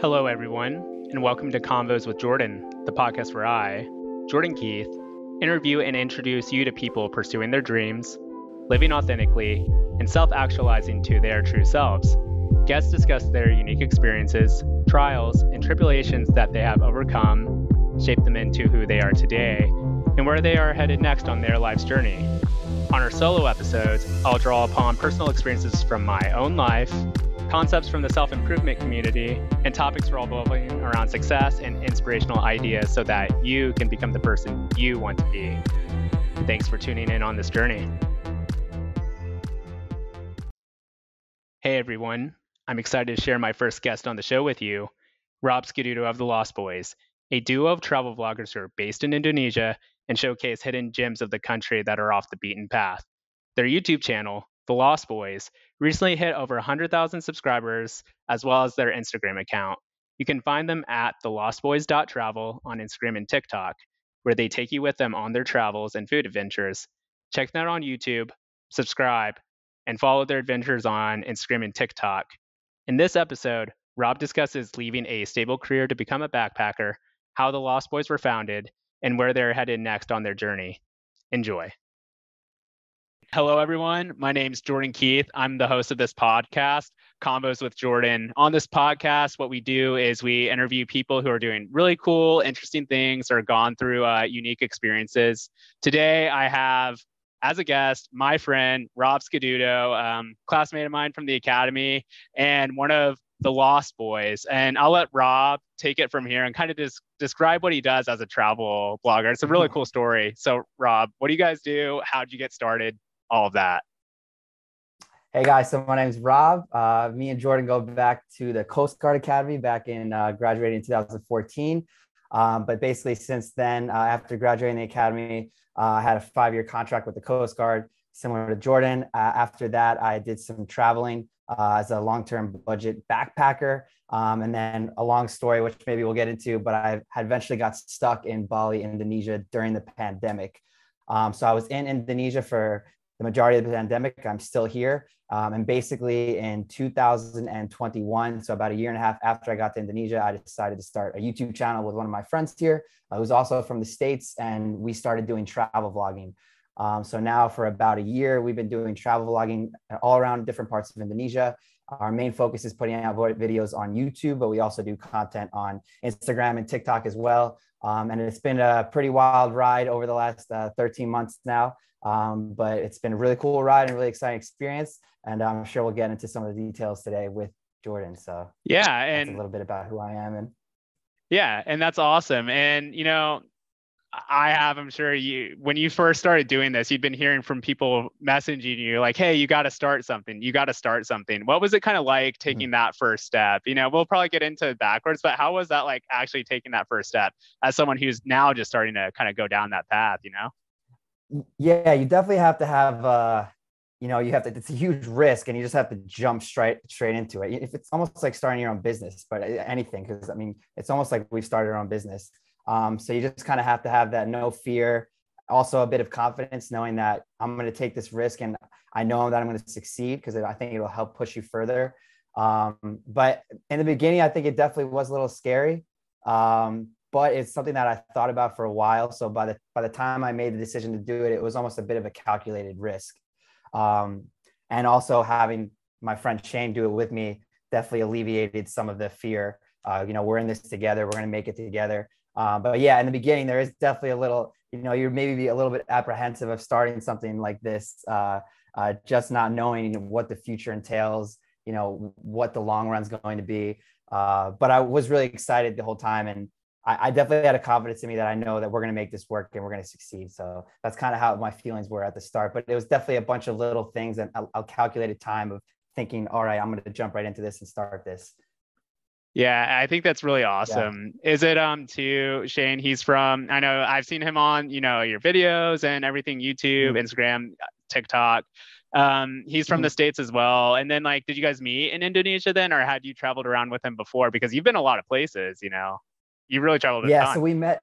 Hello, everyone, and welcome to Convos with Jordan, the podcast where I, Jordan Keith, interview and introduce you to people pursuing their dreams, living authentically, and self actualizing to their true selves. Guests discuss their unique experiences, trials, and tribulations that they have overcome, shape them into who they are today, and where they are headed next on their life's journey. On our solo episodes, I'll draw upon personal experiences from my own life, concepts from the self improvement community, and topics revolving around success and inspirational ideas so that you can become the person you want to be. Thanks for tuning in on this journey. Hey everyone, I'm excited to share my first guest on the show with you, Rob Scaduto of the Lost Boys, a duo of travel vloggers who are based in Indonesia and showcase hidden gems of the country that are off the beaten path. Their YouTube channel, The Lost Boys, recently hit over 100,000 subscribers, as well as their Instagram account. You can find them at thelostboys.travel on Instagram and TikTok, where they take you with them on their travels and food adventures. Check them out on YouTube, subscribe, and follow their adventures on Instagram and TikTok. In this episode, Rob discusses leaving a stable career to become a backpacker, how the Lost Boys were founded, and where they're headed next on their journey. Enjoy. Hello, everyone. My name is Jordan Keith. I'm the host of this podcast, Convos with Jordan. On this podcast, what we do is we interview people who are doing really cool, interesting things or gone through uh, unique experiences. Today, I have as a guest my friend Rob Scaduto, um, classmate of mine from the academy, and one of the Lost Boys. And I'll let Rob take it from here and kind of just describe what he does as a travel blogger. It's a really cool story. So, Rob, what do you guys do? How'd you get started? All of that. Hey guys, so my name is Rob. Uh, me and Jordan go back to the Coast Guard Academy back in uh, graduating in 2014. Um, but basically, since then, uh, after graduating the academy, uh, I had a five year contract with the Coast Guard, similar to Jordan. Uh, after that, I did some traveling uh, as a long term budget backpacker. Um, and then a long story, which maybe we'll get into, but I had eventually got stuck in Bali, Indonesia during the pandemic. Um, so I was in Indonesia for the majority of the pandemic. I'm still here. Um, and basically in 2021, so about a year and a half after I got to Indonesia, I decided to start a YouTube channel with one of my friends here, uh, who's also from the States. And we started doing travel vlogging. Um, so now for about a year, we've been doing travel vlogging all around different parts of Indonesia. Our main focus is putting out videos on YouTube, but we also do content on Instagram and TikTok as well. Um, and it's been a pretty wild ride over the last uh, 13 months now. Um, but it's been a really cool ride and really exciting experience. And I'm sure we'll get into some of the details today with Jordan. So yeah, and a little bit about who I am and yeah, and that's awesome. And you know, I have, I'm sure you, when you first started doing this, you'd been hearing from people messaging you like, Hey, you got to start something. You got to start something. What was it kind of like mm-hmm. taking mm-hmm. that first step? You know, we'll probably get into it backwards, but how was that like actually taking that first step as someone who's now just starting to kind of go down that path, you know? yeah you definitely have to have uh you know you have to it's a huge risk and you just have to jump straight straight into it if it's almost like starting your own business but uh, anything because i mean it's almost like we've started our own business um, so you just kind of have to have that no fear also a bit of confidence knowing that i'm going to take this risk and i know that i'm going to succeed because i think it'll help push you further um, but in the beginning i think it definitely was a little scary um, but it's something that I thought about for a while. So by the by the time I made the decision to do it, it was almost a bit of a calculated risk. Um, and also having my friend Cheyne do it with me definitely alleviated some of the fear. Uh, you know, we're in this together. We're going to make it together. Um, but yeah, in the beginning, there is definitely a little, you know, you're maybe be a little bit apprehensive of starting something like this, uh, uh, just not knowing what the future entails, you know, what the long run's going to be. Uh, but I was really excited the whole time. And I, I, definitely had a confidence in me that I know that we're going to make this work and we're going to succeed. So that's kind of how my feelings were at the start. But it was definitely a bunch of little things and a, a calculated time of thinking, all right, I'm going to jump right into this and start this. Yeah, I think that's really awesome. Yeah. Is it um to Cheyne? He's from I know I've seen him on, you know, your videos and everything, YouTube, mm-hmm. Instagram, TikTok. Um, he's from mm-hmm. the States as well. And then like did you guys meet in Indonesia then or had you traveled around with him before? Because you've been a lot of places, you know you really traveled. yeah, so we met.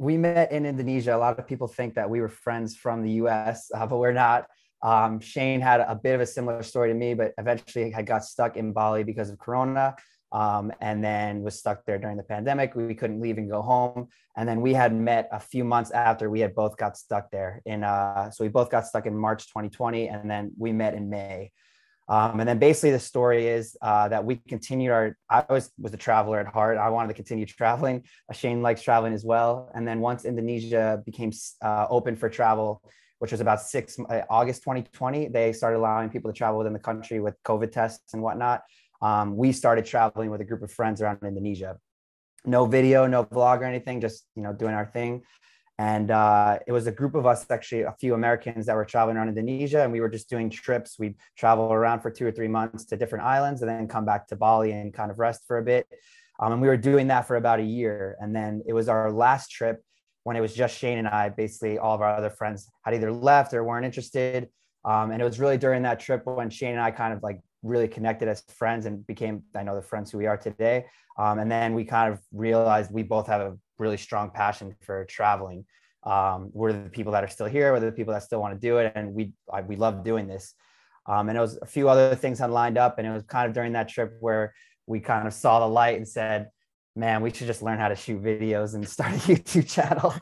We met in Indonesia. A lot of people think that we were friends from the U.S., uh, but we're not. Um, Cheyne had a bit of a similar story to me, but eventually I got stuck in Bali because of Corona. Um, and then was stuck there during the pandemic. We, couldn't leave and go home. And then we had met a few months after we had both got stuck there. In uh, so we both got stuck in March 2020, and then we met in May. Um, and then basically the story is uh, that we continued our. I was was a traveler at heart. I wanted to continue traveling. Cheyne likes traveling as well. And then once Indonesia became uh, open for travel, which was about six uh, August 2020, they started allowing people to travel within the country with COVID tests and whatnot um, we started traveling with a group of friends around Indonesia. No video, no vlog or anything, just you know doing our thing. And uh, it was a group of us, actually, a few Americans that were traveling around Indonesia, and we were just doing trips. We'd travel around for two or three months to different islands, and then come back to Bali and kind of rest for a bit. Um, and we were doing that for about a year. And then it was our last trip when it was just Cheyne and I. Basically, all of our other friends had either left or weren't interested. Um, and it was really during that trip when Cheyne and I kind of like really connected as friends and became I know the friends who we are today. Um, and then we kind of realized we both have a really strong passion for traveling. Um, we're the people that are still here. We're the people that still want to do it, and we I, we love doing this. Um, and it was a few other things had lined up, and it was kind of during that trip where we kind of saw the light and said, "Man, we should just learn how to shoot videos and start a YouTube channel."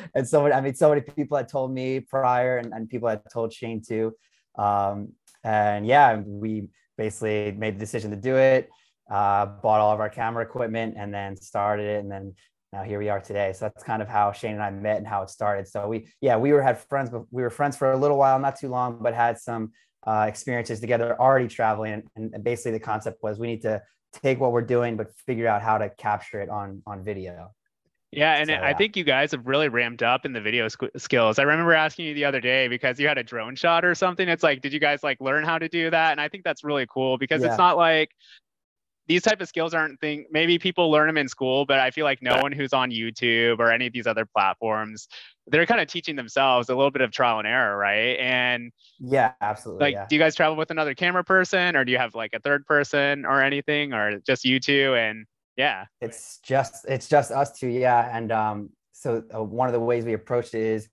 and so I mean, so many people had told me prior, and, and people had told Cheyne too. Um, and yeah, we basically made the decision to do it, uh, bought all of our camera equipment, and then started it. And then now here we are today. So that's kind of how Cheyne and I met and how it started. So we, yeah, we were had friends, but we were friends for a little while, not too long, but had some uh, experiences together already traveling. And, and basically the concept was we need to take what we're doing, but figure out how to capture it on on video. Yeah, and so, I think you guys have really ramped up in the video skills. I remember asking you the other day because you had a drone shot or something. It's like, did you guys like learn how to do that? And I think that's really cool because yeah. it's not like these type of skills aren't thing. Maybe people learn them in school, but I feel like no one who's on YouTube or any of these other platforms, they're kind of teaching themselves a little bit of trial and error, right? And yeah, absolutely. Like, yeah. do you guys travel with another camera person, or do you have like a third person or anything, or just you two and yeah. It's just it's just us two, yeah. And um, so uh, one of the ways we approached it is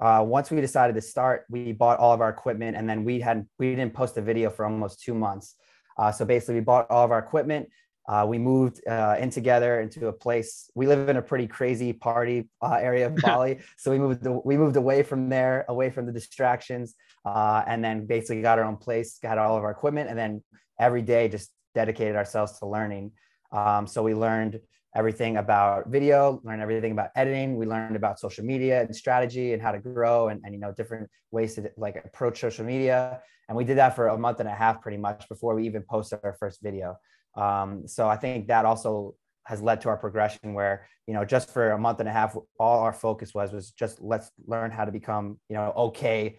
uh, once we decided to start, we bought all of our equipment, and then we had we didn't post a video for almost two months. Uh, so basically, we bought all of our equipment. Uh, we moved uh, in together into a place. We live in a pretty crazy party uh, area of Bali, so we moved we moved away from there, away from the distractions, uh, and then basically got our own place, got all of our equipment, and then every day just dedicated ourselves to learning. Um, so we learned everything about video, learned everything about editing. We learned about social media and strategy and how to grow and, and you know different ways to like approach social media. And we did that for a month and a half pretty much before we even posted our first video. Um, so I think that also has led to our progression where you know just for a month and a half all our focus was was just let's learn how to become you know okay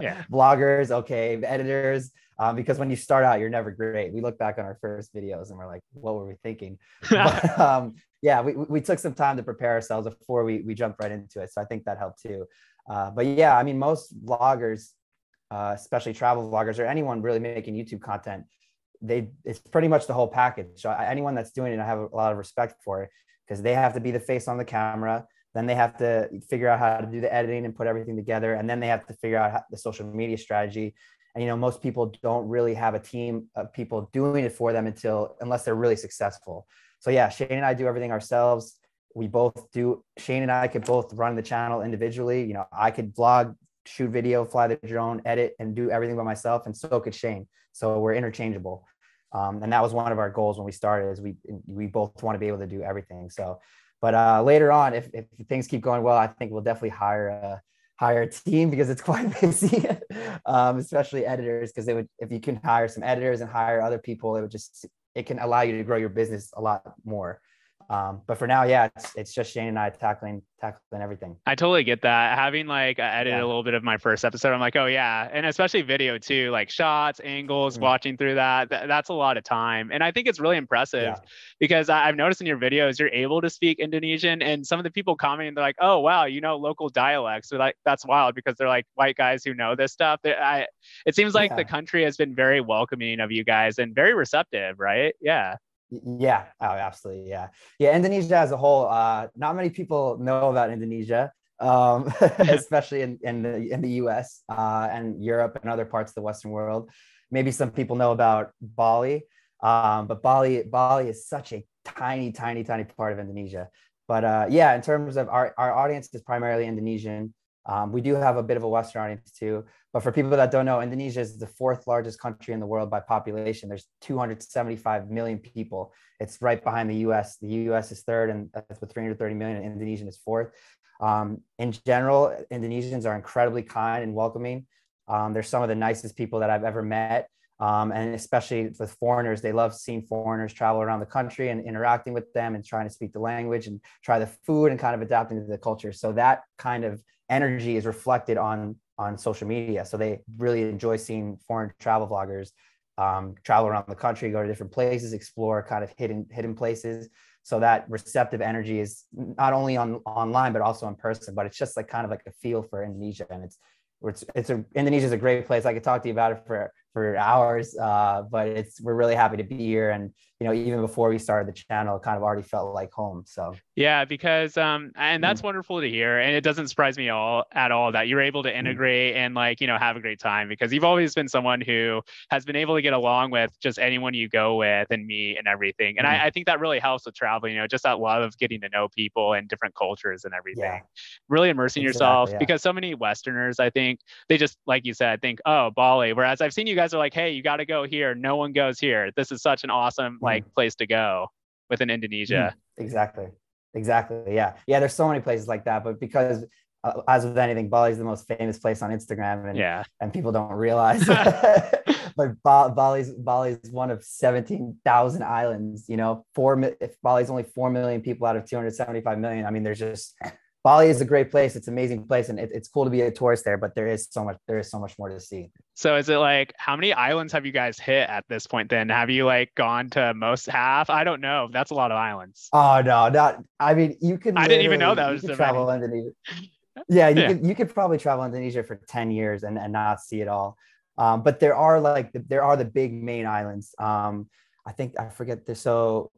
yeah. bloggers okay editors um, because when you start out, you're never great. We look back on our first videos and we're like, what were we thinking? but, um, yeah, we, we took some time to prepare ourselves before we, we jumped right into it. So I think that helped too. Uh, but yeah, I mean, most vloggers, uh, especially travel vloggers or anyone really making YouTube content, they it's pretty much the whole package. So anyone that's doing it, I have a lot of respect for it because they have to be the face on the camera. Then they have to figure out how to do the editing and put everything together. And then they have to figure out how, the social media strategy and you know most people don't really have a team of people doing it for them until unless they're really successful. So yeah cheyne and i do everything ourselves. We both do cheyne and i could both run the channel individually. You know i could vlog shoot video fly the drone edit and do everything by myself and so could cheyne. So we're interchangeable. Um, and that was one of our goals when we started is we we both want to be able to do everything. So but uh, later on if, if things keep going well i think we'll definitely hire a hire a team because it's quite busy, um, especially editors. Because they would, if you can hire some editors and hire other people, it would just it can allow you to grow your business a lot more. Um, but for now, yeah, it's, it's just Cheyne and I tackling tackling everything. I totally get that. Having like I edited yeah. a little bit of my first episode, I'm like, oh yeah, and especially video too, like shots, angles, mm-hmm. watching through that. Th- that's a lot of time, and I think it's really impressive yeah. because I- have noticed in your videos you're able to speak Indonesian, and some of the people commenting, they're like, oh wow, you know local dialects. So like that's wild because they're like white guys who know this stuff. I, it seems like yeah. the country has been very welcoming of you guys and very receptive, right? Yeah. Yeah, oh, absolutely. Yeah, yeah. Indonesia as a whole, uh, not many people know about Indonesia, um, especially in in the in the U.S. Uh, and Europe and other parts of the Western world. Maybe some people know about Bali, Um, but Bali, Bali is such a tiny, tiny, tiny part of Indonesia. But uh, yeah, in terms of our, our audience is primarily Indonesian. Um, we do have a bit of a Western audience too. But for people that don't know, Indonesia is the fourth largest country in the world by population. There's 275 million people. It's right behind the US. The US is third, and that's with 330 million, and Indonesian is fourth. Um, in general, Indonesians are incredibly kind and welcoming. Um, they're some of the nicest people that I've ever met. Um, and especially with foreigners, they love seeing foreigners travel around the country and interacting with them and trying to speak the language and try the food and kind of adapting to the culture. So that kind of energy is reflected on on social media. So they really enjoy seeing foreign travel vloggers um, travel around the country, go to different places, explore kind of hidden hidden places. So that receptive energy is not only on online but also in person. But it's just like kind of like a feel for Indonesia, and it's it's it's a Indonesia is a great place. I could talk to you about it for for hours, uh, but it's we're really happy to be here. And you know, even before we started the channel, it kind of already felt like home. So yeah, because um, and that's mm. wonderful to hear, and it doesn't surprise me all at all that you're able to mm. integrate mm. and like you know have a great time because you've always been someone who has been able to get along with just anyone you go with and meet and everything. And mm. I, I, think that really helps with traveling. You know, just that love of getting to know people and different cultures and everything. Yeah. Really immersing exactly, yourself yeah. because so many Westerners, I think they just like you said, think oh Bali. Whereas I've seen you guys are like, hey, you got to go here. No one goes here. This is such an awesome like like place to go within Indonesia. Mm, exactly. Exactly. Yeah. Yeah. There's so many places like that, but because uh, as with anything, Bali is the most famous place on Instagram, and yeah, and people don't realize. but Bali's Bali is one of seventeen thousand islands. You know, four. If Bali's only four million people out of two hundred seventy-five million, I mean, there's just Bali is a great place. It's an amazing place, and it, it's cool to be a tourist there. But there is so much. There is so much more to see. So, is it like how many islands have you guys hit at this point? Then have you like gone to most half? I don't know. That's a lot of islands. Oh no, not. I mean, you can. I didn't even know that was travel many. Indonesia. Yeah, you yeah. could you could probably travel Indonesia for ten years and, and not see it all. Um, but there are like the, there are the big main islands. Um, I think I forget this. So,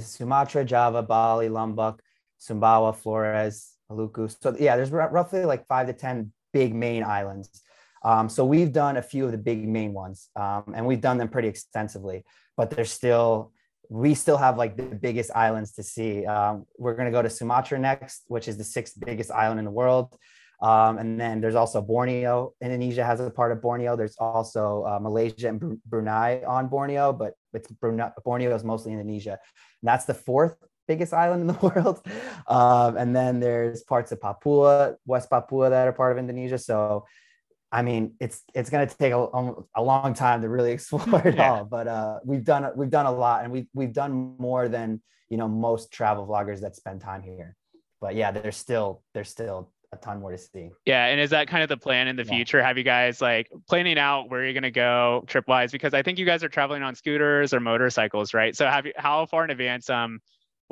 Sumatra, Java, Bali, Lombok. Sumbawa, Flores, Maluku. So yeah, there's r- roughly like five to 10 big main islands. Um, so we've done a few of the big main ones um, and we've done them pretty extensively, but there's still, we still have like the biggest islands to see. Um, we're going to go to Sumatra next, which is the sixth biggest island in the world. Um, and then there's also Borneo. Indonesia has a part of Borneo. There's also uh, Malaysia and Brunei on Borneo, but it's Brunei, Borneo is mostly Indonesia. And that's the fourth biggest island in the world. Um, and then there's parts of Papua, West Papua that are part of Indonesia. So, I mean, it's it's going to take a, a long time to really explore it yeah. all. But uh, we've done we've done a lot, and we've we've done more than you know most travel vloggers that spend time here. But yeah, there's still there's still a ton more to see. Yeah, and is that kind of the plan in the yeah. future? Have you guys like planning out where you're going to go trip wise? Because I think you guys are traveling on scooters or motorcycles, right? So have you how far in advance um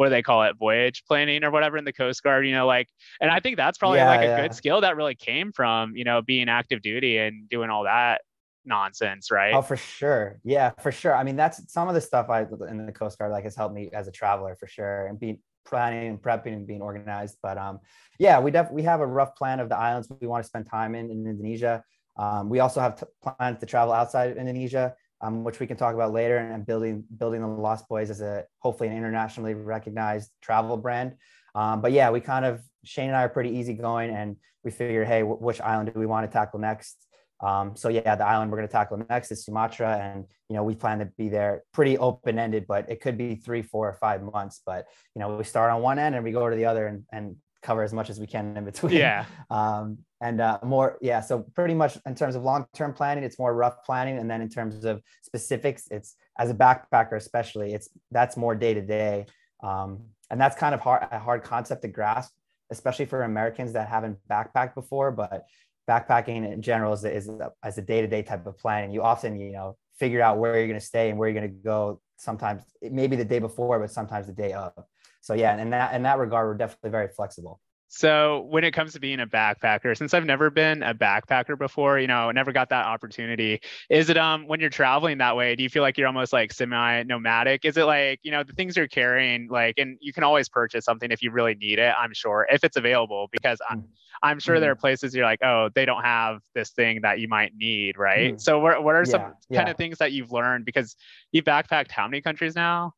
what do they call it? Voyage planning or whatever in the coast guard you know like and i think that's probably yeah, like a yeah. good skill that really came from you know being active duty and doing all that nonsense right? Oh for sure. Yeah for sure. I mean that's some of the stuff i in the coast guard like has helped me as a traveler for sure and being planning and prepping and being organized but um yeah we definitely we have a rough plan of the islands we want to spend time in in indonesia. Um, we also have t- plans to travel outside of indonesia um, which we can talk about later, and building building the Lost Boys as a hopefully an internationally recognized travel brand. Um, but yeah, we kind of Cheyne and I are pretty easygoing, and we figured, hey, w- which island do we want to tackle next? Um, so yeah, the island we're going to tackle next is Sumatra, and you know we plan to be there pretty open ended, but it could be three, four, or five months. But you know we start on one end and we go to the other and, and cover as much as we can in between. Yeah. Um, and uh, more yeah so pretty much in terms of long-term planning it's more rough planning and then in terms of specifics it's as a backpacker especially it's that's more day to day and that's kind of hard a hard concept to grasp especially for americans that haven't backpacked before but backpacking in general is, is a, as a day-to-day type of planning. You often you know figure out where you're going to stay and where you're going to go sometimes maybe the day before but sometimes the day of. So yeah in that in that regard we're definitely very flexible So when it comes to being a backpacker, since I've never been a backpacker before, you know, never got that opportunity, is it um when you're traveling that way, do you feel like you're almost like semi-nomadic? Is it like, you know, the things you're carrying, like, and you can always purchase something if you really need it, I'm sure, if it's available, because I'm, I'm sure mm-hmm. there are places you're like, oh, they don't have this thing that you might need, right? Mm-hmm. So what, what are some yeah. kind of things that you've learned? Because you've backpacked how many countries now?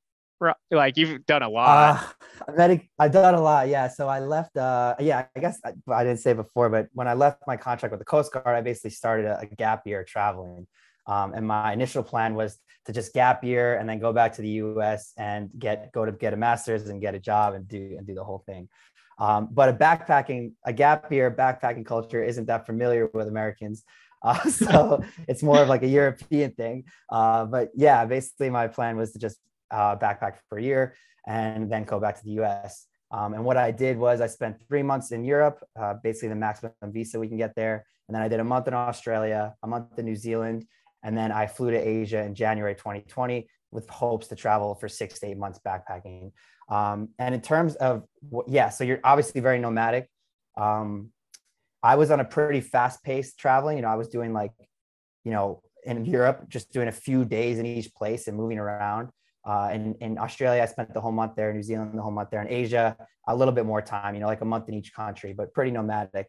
Like you've done a lot. Uh, I've, I've done a lot yeah. So i left uh yeah i guess I, I, didn't say before but when i left my contract with the coast guard i basically started a, a gap year traveling. Um, and my initial plan was to just gap year and then go back to the us and get go to get a master's and get a job and do and do the whole thing. Um, but a backpacking a gap year backpacking culture isn't that familiar with americans. Uh, so it's more of like a European thing. Uh, but yeah, basically my plan was to just uh, backpack for a year and then go back to the US. Um, and what I did was I spent three months in Europe, uh, basically the maximum visa we can get there. And then I did a month in Australia, a month in New Zealand, and then I flew to Asia in January 2020 with hopes to travel for six to eight months backpacking. Um, and in terms of, yeah, so you're obviously very nomadic. Um, I was on a pretty fast paced traveling. You know, I was doing like, you know, in Europe, just doing a few days in each place and moving around. Uh, in, in Australia, I spent the whole month there, New Zealand, the whole month there, in Asia, a little bit more time, you know, like a month in each country, but pretty nomadic.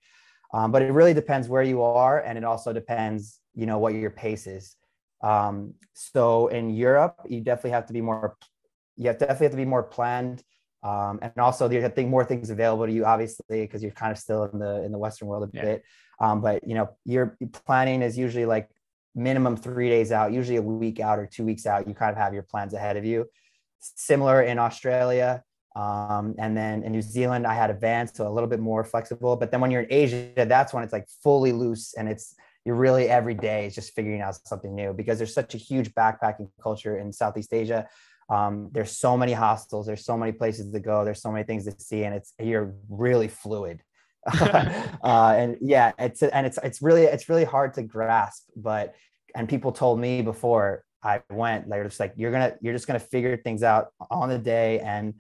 Um, but it really depends where you are. And it also depends, you know, what your pace is. Um, so in Europe, you definitely have to be more, you have definitely have to be more planned. Um, and also there's I think more things available to you, obviously, because you're kind of still in the, in the Western world a yeah. bit. Um, but, you know, your planning is usually like minimum three days out, usually a week out or two weeks out, you kind of have your plans ahead of you. Similar in Australia. Um, and then in New Zealand, I had a van, so a little bit more flexible. But then when you're in Asia, that's when it's like fully loose and it's you're really every day is just figuring out something new because there's such a huge backpacking culture in Southeast Asia. Um, there's so many hostels, there's so many places to go, there's so many things to see, and it's you're really fluid. uh, and yeah, it's and it's it's really it's really hard to grasp. But and people told me before I went, they're just like you're gonna you're just gonna figure things out on the day, and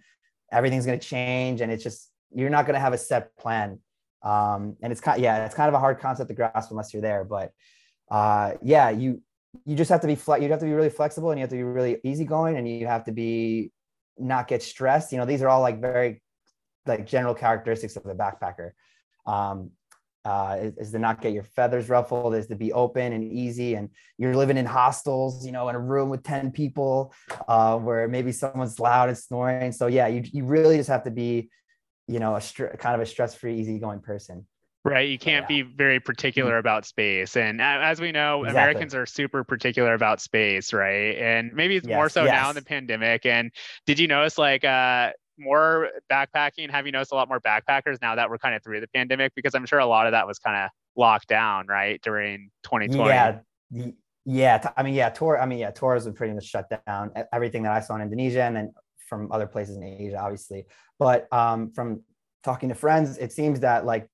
everything's gonna change, and it's just you're not gonna have a set plan. Um, and it's kind yeah, it's kind of a hard concept to grasp unless you're there. But uh, yeah, you you just have to be fle- you have to be really flexible, and you have to be really easygoing, and you have to be not get stressed. You know, these are all like very like general characteristics of a backpacker um, uh, is, is, to not get your feathers ruffled, is to be open and easy. And you're living in hostels, you know, in a room with 10 people uh, where maybe someone's loud and snoring. So, yeah, you, you really just have to be, you know, a str- kind of a stress free, easygoing person. Right. You can't yeah. be very particular mm-hmm. about space. And as we know, exactly. Americans are super particular about space, right? And maybe it's yes, more so yes. now in the pandemic. And did you notice like uh more backpacking? Have you noticed a lot more backpackers now that we're kind of through the pandemic? Because I'm sure a lot of that was kind of locked down, right, during 2020. Yeah. Yeah. I mean, yeah, tour. I mean, yeah, tourism pretty much shut down. Everything that I saw in Indonesia and then from other places in Asia, obviously. But um, from talking to friends, it seems that like,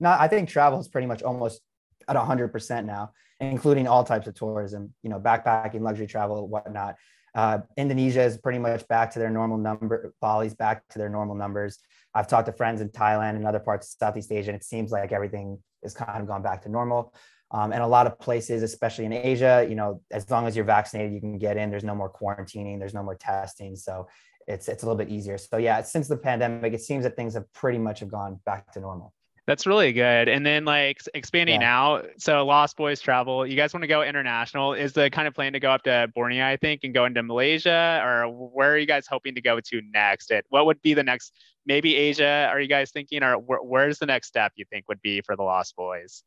not. I think travel is pretty much almost at 100% now, including all types of tourism. You know, backpacking, luxury travel, whatnot. Uh, Indonesia is pretty much back to their normal number. Bali's back to their normal numbers. I've talked to friends in Thailand and other parts of Southeast Asia, and it seems like everything is kind of gone back to normal. Um, and a lot of places, especially in Asia, you know, as long as you're vaccinated, you can get in. There's no more quarantining. There's no more testing. So it's it's a little bit easier. So yeah, since the pandemic, it seems that things have pretty much have gone back to normal. That's really good. And then like expanding yeah. out, so Lost Boys travel. You guys want to go international? Is the kind of plan to go up to Borneo, I think, and go into Malaysia, or where are you guys hoping to go to next? It what would be the next? Maybe Asia? Are you guys thinking, or wh- where's the next step you think would be for the Lost Boys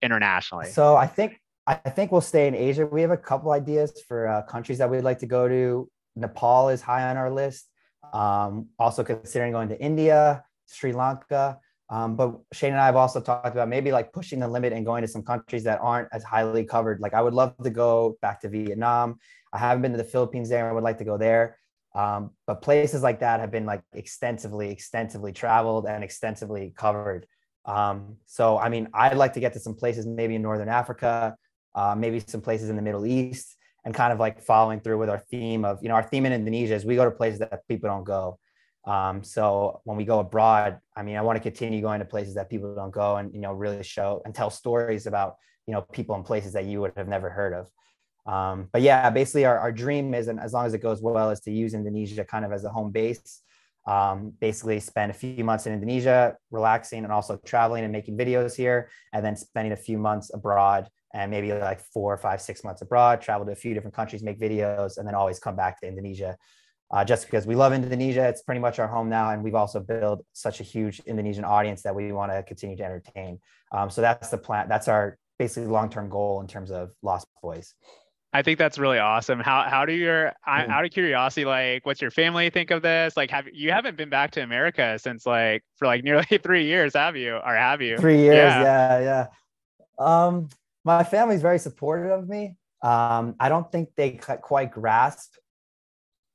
internationally? So I think I think we'll stay in Asia. We have a couple ideas for uh, countries that we'd like to go to. Nepal is high on our list. Um, also considering going to India, Sri Lanka. Um, but Cheyne and I have also talked about maybe like pushing the limit and going to some countries that aren't as highly covered. Like I would love to go back to Vietnam. I haven't been to the Philippines there. I would like to go there. Um, but places like that have been like extensively, extensively traveled and extensively covered. Um, so, I mean, I'd like to get to some places maybe in Northern Africa, uh, maybe some places in the Middle East, and kind of like following through with our theme of, you know, our theme in Indonesia is we go to places that people don't go. Um, so when we go abroad, I mean, I want to continue going to places that people don't go and, you know, really show and tell stories about, you know, people and places that you would have never heard of. Um, but yeah, basically our, our dream is, and as long as it goes well, is to use Indonesia kind of as a home base. Um, basically spend a few months in Indonesia, relaxing and also traveling and making videos here, and then spending a few months abroad and maybe like four, five, six months abroad, travel to a few different countries, make videos, and then always come back to Indonesia uh, just because we love Indonesia. It's pretty much our home now. And we've also built such a huge Indonesian audience that we want to continue to entertain. Um, so that's the plan. That's our basically long-term goal in terms of Lost Boys. I think that's really awesome. How how do your mm. out of curiosity, like what's your family think of this? Like have you haven't been back to America since like for like nearly three years, have you? Or have you? Three years, yeah, yeah. yeah. Um, my family's very supportive of me. Um, I don't think they quite grasp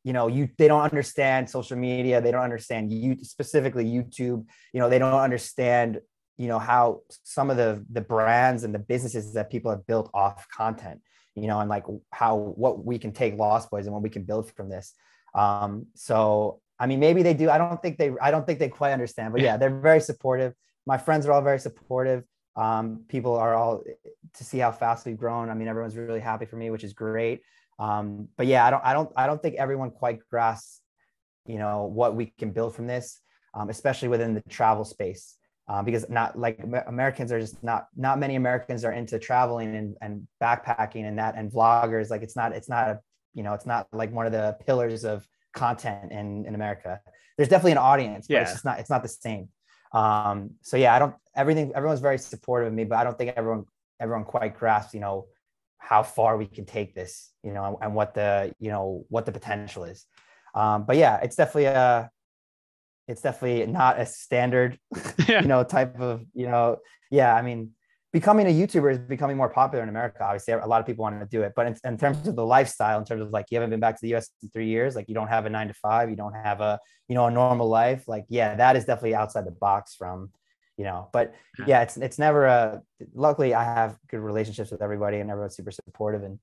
you know you they don't understand social media they don't understand you specifically youtube you know they don't understand you know how some of the the brands and the businesses that people have built off content you know and like how what we can take lost boys and what we can build from this. Um so i mean maybe they do i don't think they i don't think they quite understand but yeah. they're very supportive. My friends are all very supportive. Um people are all to see how fast we've grown. I mean everyone's really happy for me which is great um, but yeah, I don't, I don't, I don't think everyone quite grasps, you know, what we can build from this, um, especially within the travel space. Um, because not like Americans are just not not many Americans are into traveling and, and backpacking and that and vloggers like it's not it's not a you know it's not like one of the pillars of content in in America. There's definitely an audience, but yeah. it's just not it's not the same. Um, so yeah, I don't everything everyone's very supportive of me, but I don't think everyone everyone quite grasps you know how far we can take this, you know, and, and what the, you know, what the potential is. Um, but yeah, it's definitely a, it's definitely not a standard, yeah. you know, type of, you know, yeah. I mean, becoming a YouTuber is becoming more popular in America. Obviously, a lot of people want to do it, but in, in, terms of the lifestyle, in terms of like you haven't been back to the US in three years, like you don't have a nine to five, you don't have a you know a normal life. Like yeah, that is definitely outside the box from you know but yeah it's it's never a luckily i have good relationships with everybody and everyone's super supportive and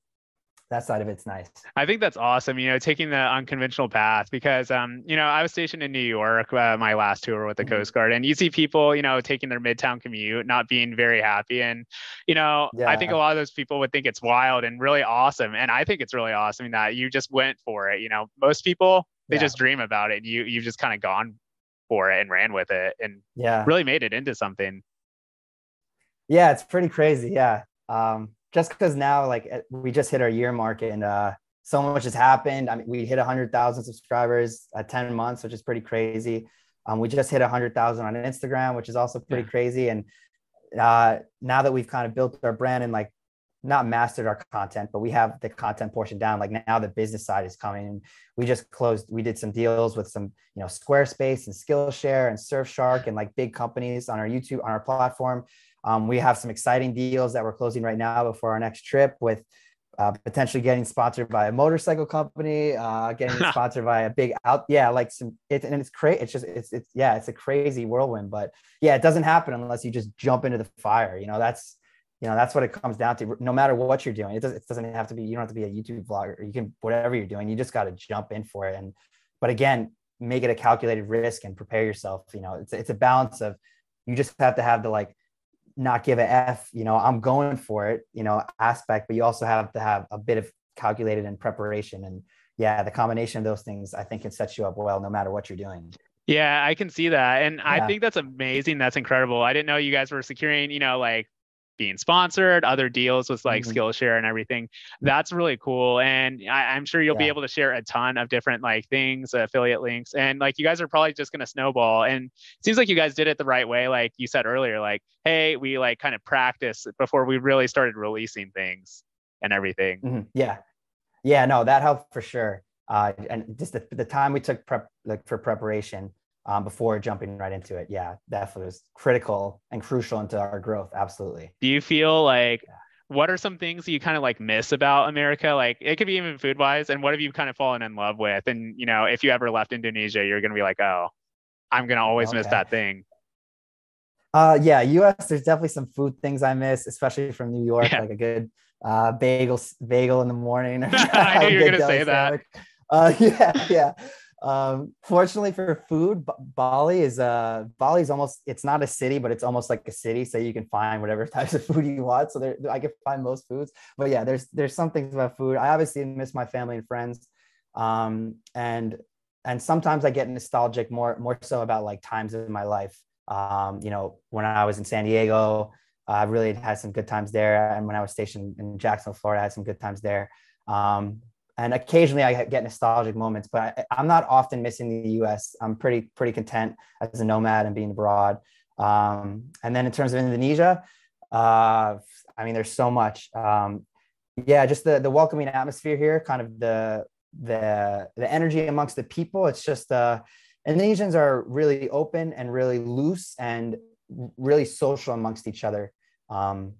that side of it's nice. I think that's awesome. You know, taking the unconventional path because, um, you know, I was stationed in New York uh, my last tour with the mm-hmm. Coast Guard, and you see people, you know, taking their midtown commute, not being very happy, and you know, yeah. I think a lot of those people would think it's wild and really awesome, and I think it's really awesome that you just went for it. You know, most people they yeah. just dream about it, and you you've just kind of gone for it and ran with it and yeah. really made it into something. Yeah it's pretty crazy. Yeah. Um just because now like eh, we just hit our year mark and uh so much has happened. I mean we hit 100000 subscribers at 10 months which is pretty crazy. Um, we just hit 100000 on instagram which is also pretty yeah. crazy. And uh, now that we've kind of built our brand and like not mastered our content, but we have the content portion down. Like now the business side is coming we just closed, we did some deals with some, you know, Squarespace and Skillshare and Surfshark and like big companies on our YouTube, on our platform. Um, we have some exciting deals that we're closing right now before our next trip with uh, potentially getting sponsored by a motorcycle company, uh, getting sponsored by a big out. Yeah. Like some, it, and it's crazy. It's just, it's, it's, yeah, it's a crazy whirlwind, but yeah, it doesn't happen unless you just jump into the fire. You know, that's, you know that's what it comes down to no matter what you're doing it, does, it doesn't have to be you don't have to be a youtube vlogger you can whatever you're doing you just got to jump in for it and but again make it a calculated risk and prepare yourself you know it's, it's a balance of you just have to have the like not give a f you know i'm going for it you know aspect but you also have to have a bit of calculated and preparation and yeah the combination of those things i think can set you up well no matter what you're doing yeah, I can see that. And yeah. I think that's amazing. That's incredible. I didn't know you guys were securing, you know, like being sponsored, other deals with like mm-hmm. Skillshare and everything. That's really cool. And I, am sure you'll yeah. be able to share a ton of different like things, affiliate links. And like you guys are probably just gonna snowball. And it seems like you guys did it the right way, like you said earlier, like, hey, we like kind of practice before we really started releasing things and everything. Mm-hmm. Yeah. Yeah, no, that helped for sure. Uh, and just the, the time we took prep like for preparation um, before jumping right into it. Yeah, definitely was critical and crucial into our growth. Absolutely. Do you feel like yeah. what are some things you kind of like miss about America? Like it could be even food wise, and what have you kind of fallen in love with? And you know, if you ever left Indonesia, you're gonna be like, oh, I'm gonna always okay. miss that thing. Uh, yeah, U.S. There's definitely some food things I miss, especially from New York, yeah. like a good uh, bagel bagel in the morning. I knew you were gonna say that. Uh, yeah, yeah. Um, fortunately for food, Bali is uh Bali's almost it's not a city, but it's almost like a city. So you can find whatever types of food you want. So there I can find most foods. But yeah, there's there's some things about food. I obviously miss my family and friends. Um, and and sometimes I get nostalgic more more so about like times in my life. Um, you know, when I was in San Diego, I really had some good times there. And when I was stationed in Jacksonville, Florida, I had some good times there. Um, and occasionally I get nostalgic moments, but I, am not often missing the U.S. I'm pretty pretty content as a nomad and being abroad. Um, and then in terms of Indonesia, uh, I mean, there's so much. Um, yeah, just the the welcoming atmosphere here, kind of the the the energy amongst the people. It's just uh, Indonesians are really open and really loose and really social amongst each other. Um,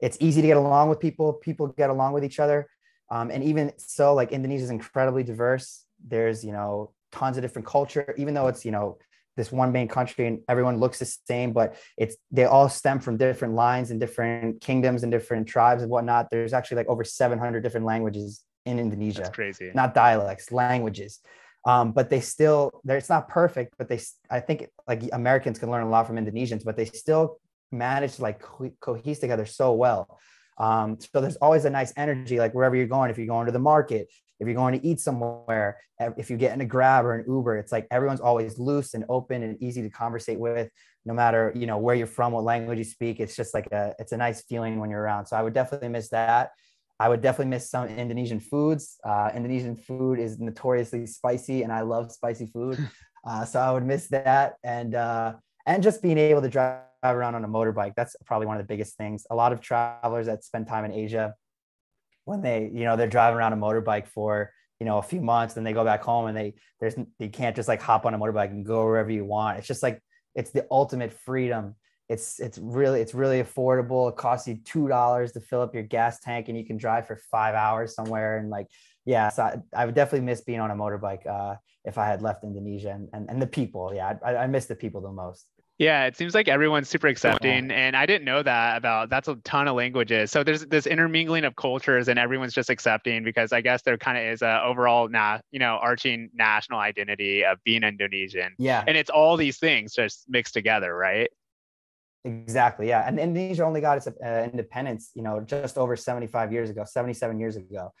it's easy to get along with people. People get along with each other. Um, and even so, like Indonesia is incredibly diverse. There's, you know, tons of different culture, even though it's, you know, this one main country and everyone looks the same, but it's they all stem from different lines and different kingdoms and different tribes and whatnot. There's actually like over 700 different languages in Indonesia. That's crazy. Not dialects, languages. Um, but they still, it's not perfect, but they, I think like Americans can learn a lot from Indonesians, but they still manage to like co- cohese together so well. Um, so there's always a nice energy, like wherever you're going, if you're going to the market, if you're going to eat somewhere, if you get in a grab or an Uber, it's like everyone's always loose and open and easy to conversate with, no matter you know where you're from, what language you speak. It's just like a it's a nice feeling when you're around. So I would definitely miss that. I would definitely miss some Indonesian foods. Uh, Indonesian food is notoriously spicy, and I love spicy food. Uh, so I would miss that, and uh, and just being able to drive around on a motorbike. That's probably one of the biggest things. A lot of travelers that spend time in Asia, when they, you know, they're driving around a motorbike for, you know, a few months, then they go back home and they, there's, you can't just like hop on a motorbike and go wherever you want. It's just like, it's the ultimate freedom. It's, it's really, it's really affordable. It costs you $2 to fill up your gas tank and you can drive for five hours somewhere. And like, yeah, so I, I would definitely miss being on a motorbike uh, if I had left Indonesia and, and, and the people. Yeah, I, I miss the people the most. Yeah, it seems like everyone's super accepting, and I didn't know that about. That's a ton of languages. So there's this intermingling of cultures, and everyone's just accepting because I guess there kind of is a overall, you know, arching national identity of being Indonesian. Yeah, and it's all these things just mixed together, right? Exactly. Yeah, and Indonesia only got its uh, independence, you know, just over 75 years ago, 77 years ago.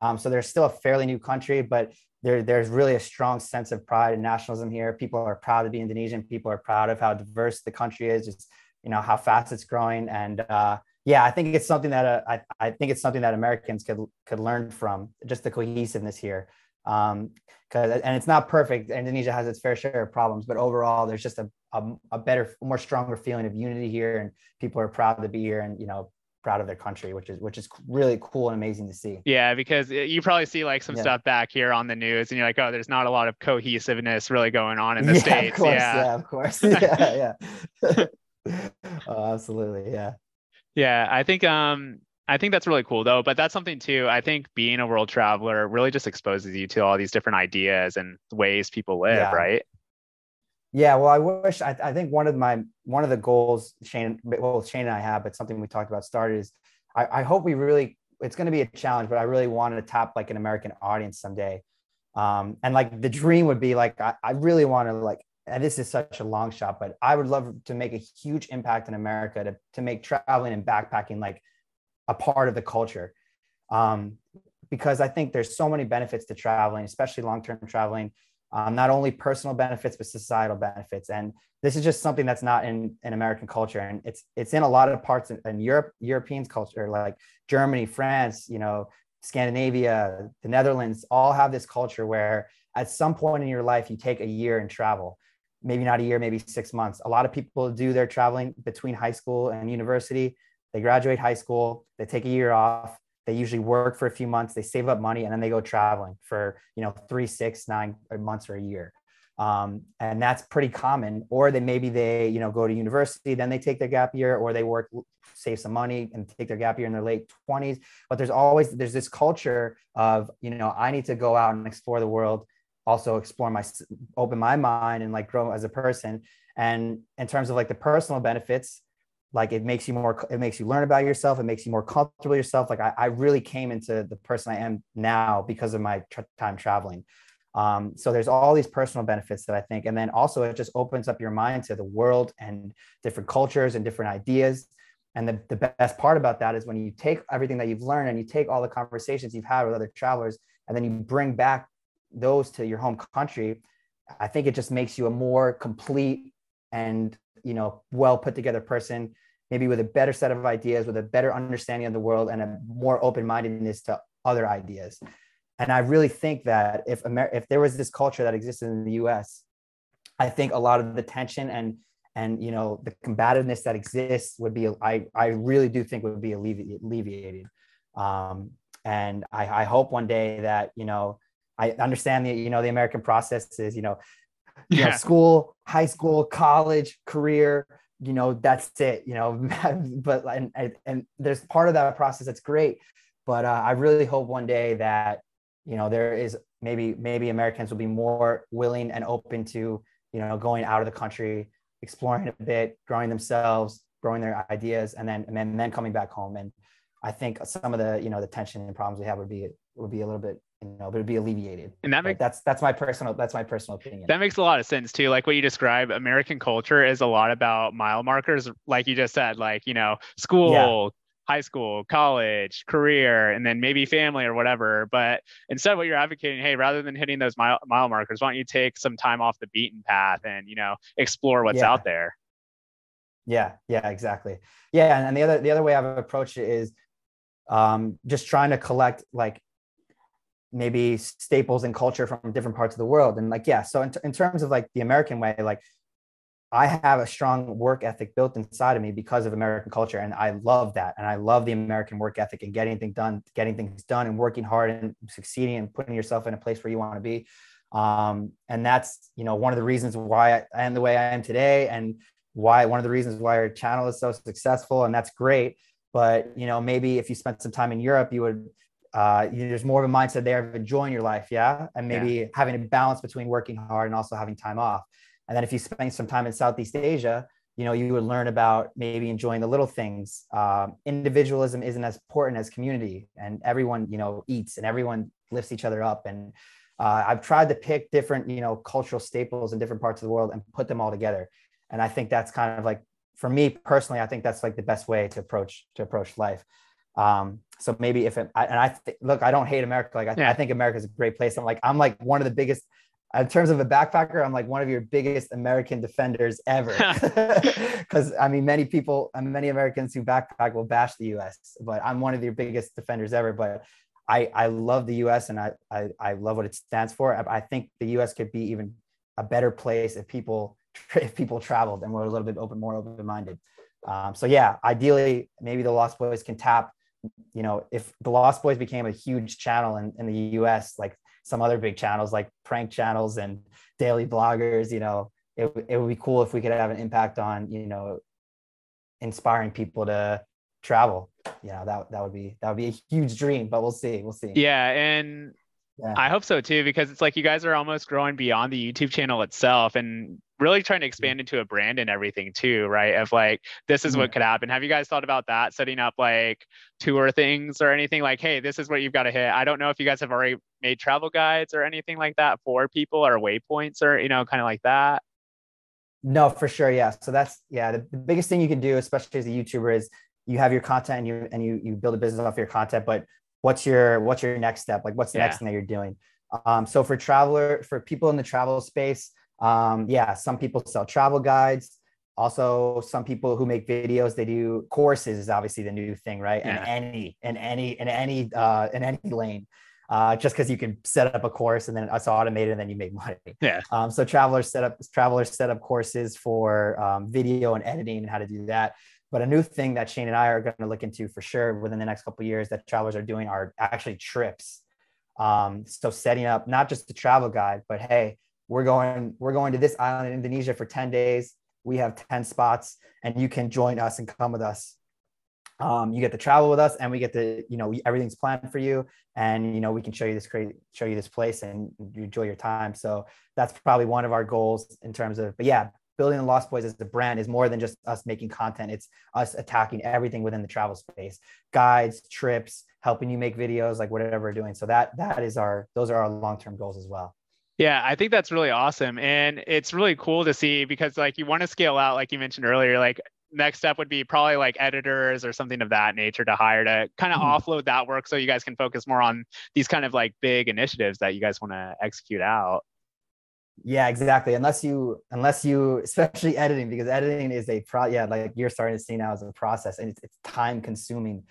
Um, so they're still a fairly new country, but there, there's really a strong sense of pride and nationalism here. People are proud to be Indonesian. People are proud of how diverse the country is, just you know how fast it's growing. And uh, yeah, I think it's something that uh, I, I think it's something that Americans could could learn from, just the cohesiveness here. Um, cause, and it's not perfect. Indonesia has its fair share of problems, but overall, there's just a, a, a better, more stronger feeling of unity here, and people are proud to be here, and you know proud of their country, which is which is really cool and amazing to see. Yeah, because you probably see like some yeah. stuff back here on the news, and you're like, oh, there's not a lot of cohesiveness really going on in the yeah, states. Of course, yeah. yeah, of course. yeah, yeah. oh, absolutely, yeah. Yeah, I think um I think that's really cool though, but that's something too. I think being a world traveler really just exposes you to all these different ideas and ways people live, yeah. right? Yeah, well, I wish I, I think one of my one of the goals Cheyne, well, Cheyne and I have, but something we talked about started is I, I hope we really it's going to be a challenge, but I really want to tap like an American audience someday. Um, and like the dream would be like I, I really want to like and this is such a long shot, but I would love to make a huge impact in America to to make traveling and backpacking like a part of the culture. Um, because I think there's so many benefits to traveling, especially long-term traveling um, not only personal benefits but societal benefits. And this is just something that's not in, in american culture. And it's it's in a lot of parts in, in europe europeans culture like germany france you know scandinavia the netherlands all have this culture where at some point in your life you take a year and travel maybe not a year maybe six months. A lot of people do their traveling between high school and university. They graduate high school they take a year off they usually work for a few months they save up money and then they go traveling for you know three six nine months or a year. Um, and that's pretty common. Or they maybe they you know go to university then they take their gap year or they work save some money and take their gap year in their late 20s but there's always there's this culture of you know i need to go out and explore the world also explore my open my mind and like grow as a person. And in terms of like the personal benefits like it makes you more it makes you learn about yourself. It makes you more comfortable yourself. Like i, I really came into the person i am now because of my time traveling. Um, so there's all these personal benefits that I think, and then also it just opens up your mind to the world and different cultures and different ideas. And the, the best part about that is when you take everything that you've learned and you take all the conversations you've had with other travelers, and then you bring back those to your home country, I think it just makes you a more complete and you know well put together person, maybe with a better set of ideas, with a better understanding of the world, and a more open mindedness to other ideas and I really think that if Amer- if there was this culture that existed in the U.S., I think a lot of the tension and and you know the combativeness that exists would be I I really do think would be alleviated. Um, and I, I hope one day that you know I understand the you know the American process is you know, you yeah. know school, high school, college, career, you know that's it you know but and, and there's part of that process that's great but uh, i really hope one day that you know there is maybe maybe americans will be more willing and open to you know going out of the country exploring a bit growing themselves growing their ideas and then and then, and then coming back home. And i think some of the you know the tension and problems we have would be would be a little bit you know it would be alleviated and that makes that's that's my personal that's my personal opinion that makes a lot of sense too like what you describe american culture is a lot about mile markers like you just said like you know school high school, college, career, and then maybe family or whatever. But instead, what you're advocating, hey, rather than hitting those mile, mile markers, why don't you take some time off the beaten path and you know explore what's yeah. out there? Yeah, yeah, exactly. Yeah, and, and the other the other way I've approached it is um, just trying to collect like maybe staples and culture from different parts of the world and like yeah so in, t- in terms of like the american way like I have a strong work ethic built inside of me because of American culture. And I love that. And I love the American work ethic and getting things done, getting things done and working hard and succeeding and putting yourself in a place where you want to be. Um, and that's, you know, one of the reasons why I am the way I am today and why one of the reasons why our channel is so successful. And that's great. But, you know, maybe if you spent some time in Europe, you would, uh, you there's more of a mindset there of enjoying your life. Yeah. And maybe yeah. having a balance between working hard and also having time off. And then if you spend some time in Southeast Asia, you know, you would learn about maybe enjoying the little things. Um, individualism isn't as important as community, and everyone, you know, eats and everyone lifts each other up. And uh, I've tried to pick different, you know, cultural staples in different parts of the world and put them all together. And I think that's kind of like, for me personally, I think that's like the best way to approach to approach life. Um, so maybe if it, I, and I th- look, I don't hate America. Like I, yeah. I think America is a great place. I'm like, I'm like one of the biggest in terms of a backpacker, I'm like one of your biggest American defenders ever. Because I mean, many people, and many Americans who backpack will bash the U.S., but I'm one of your biggest defenders ever. But I, I love the U.S. and I, I, I love what it stands for. I, I think the U.S. could be even a better place if people if people traveled and were a little bit open, more open minded. Um, so yeah, ideally, maybe the Lost Boys can tap. You know, if the Lost Boys became a huge channel in, in the U.S., like some other big channels like prank channels and daily bloggers you know it, it would be cool if we could have an impact on you know inspiring people to travel you know that, that would be that would be a huge dream but we'll see we'll see yeah and yeah. I hope so too, because it's like you guys are almost growing beyond the YouTube channel itself and really trying to expand into a brand and everything too, right? Of like, this is what could happen. Have you guys thought about that? Setting up like tour things or anything like, hey, this is what you've got to hit. I don't know if you guys have already made travel guides or anything like that for people or waypoints or, you know, kind of like that. No, for sure. Yeah. So that's, yeah, the, the biggest thing you can do, especially as a YouTuber, is you have your content and you, and you, you build a business off your content, but what's your what's your next step like what's the yeah. next thing that you're doing um, so for traveler for people in the travel space um, yeah some people sell travel guides also some people who make videos they do courses is obviously the new thing right yeah. in any in any in any uh, in any lane uh, just because you can set up a course and then it's automated and then you make money. Yeah. Um, so travelers set up travelers set up courses for um, video and editing and how to do that. But a new thing that Cheyne and I are going to look into for sure within the next couple years that travelers are doing are actually trips. Um, so setting up not just the travel guide, but hey, we're going we're going to this island in Indonesia for 10 days. We have 10 spots and you can join us and come with us. Um, you get to travel with us and we get to, you know, we, everything's planned for you and, you know, we can show you this great, show you this place and you enjoy your time. So that's probably one of our goals in terms of, but yeah, building the Lost Boys as a brand is more than just us making content. It's us attacking everything within the travel space, guides, trips, helping you make videos, like whatever we're doing. So that that is our those are our long term goals as well. Yeah, I think that's really awesome. And it's really cool to see because like you want to scale out, like you mentioned earlier, like next step would be probably like editors or something of that nature to hire to kind of mm-hmm. offload that work so you guys can focus more on these kind of like big initiatives that you guys want to execute out. Yeah, exactly. Unless you, unless you, especially editing, because editing is a pro. Yeah, like you're starting to see now as a process, and it's, it's time consuming.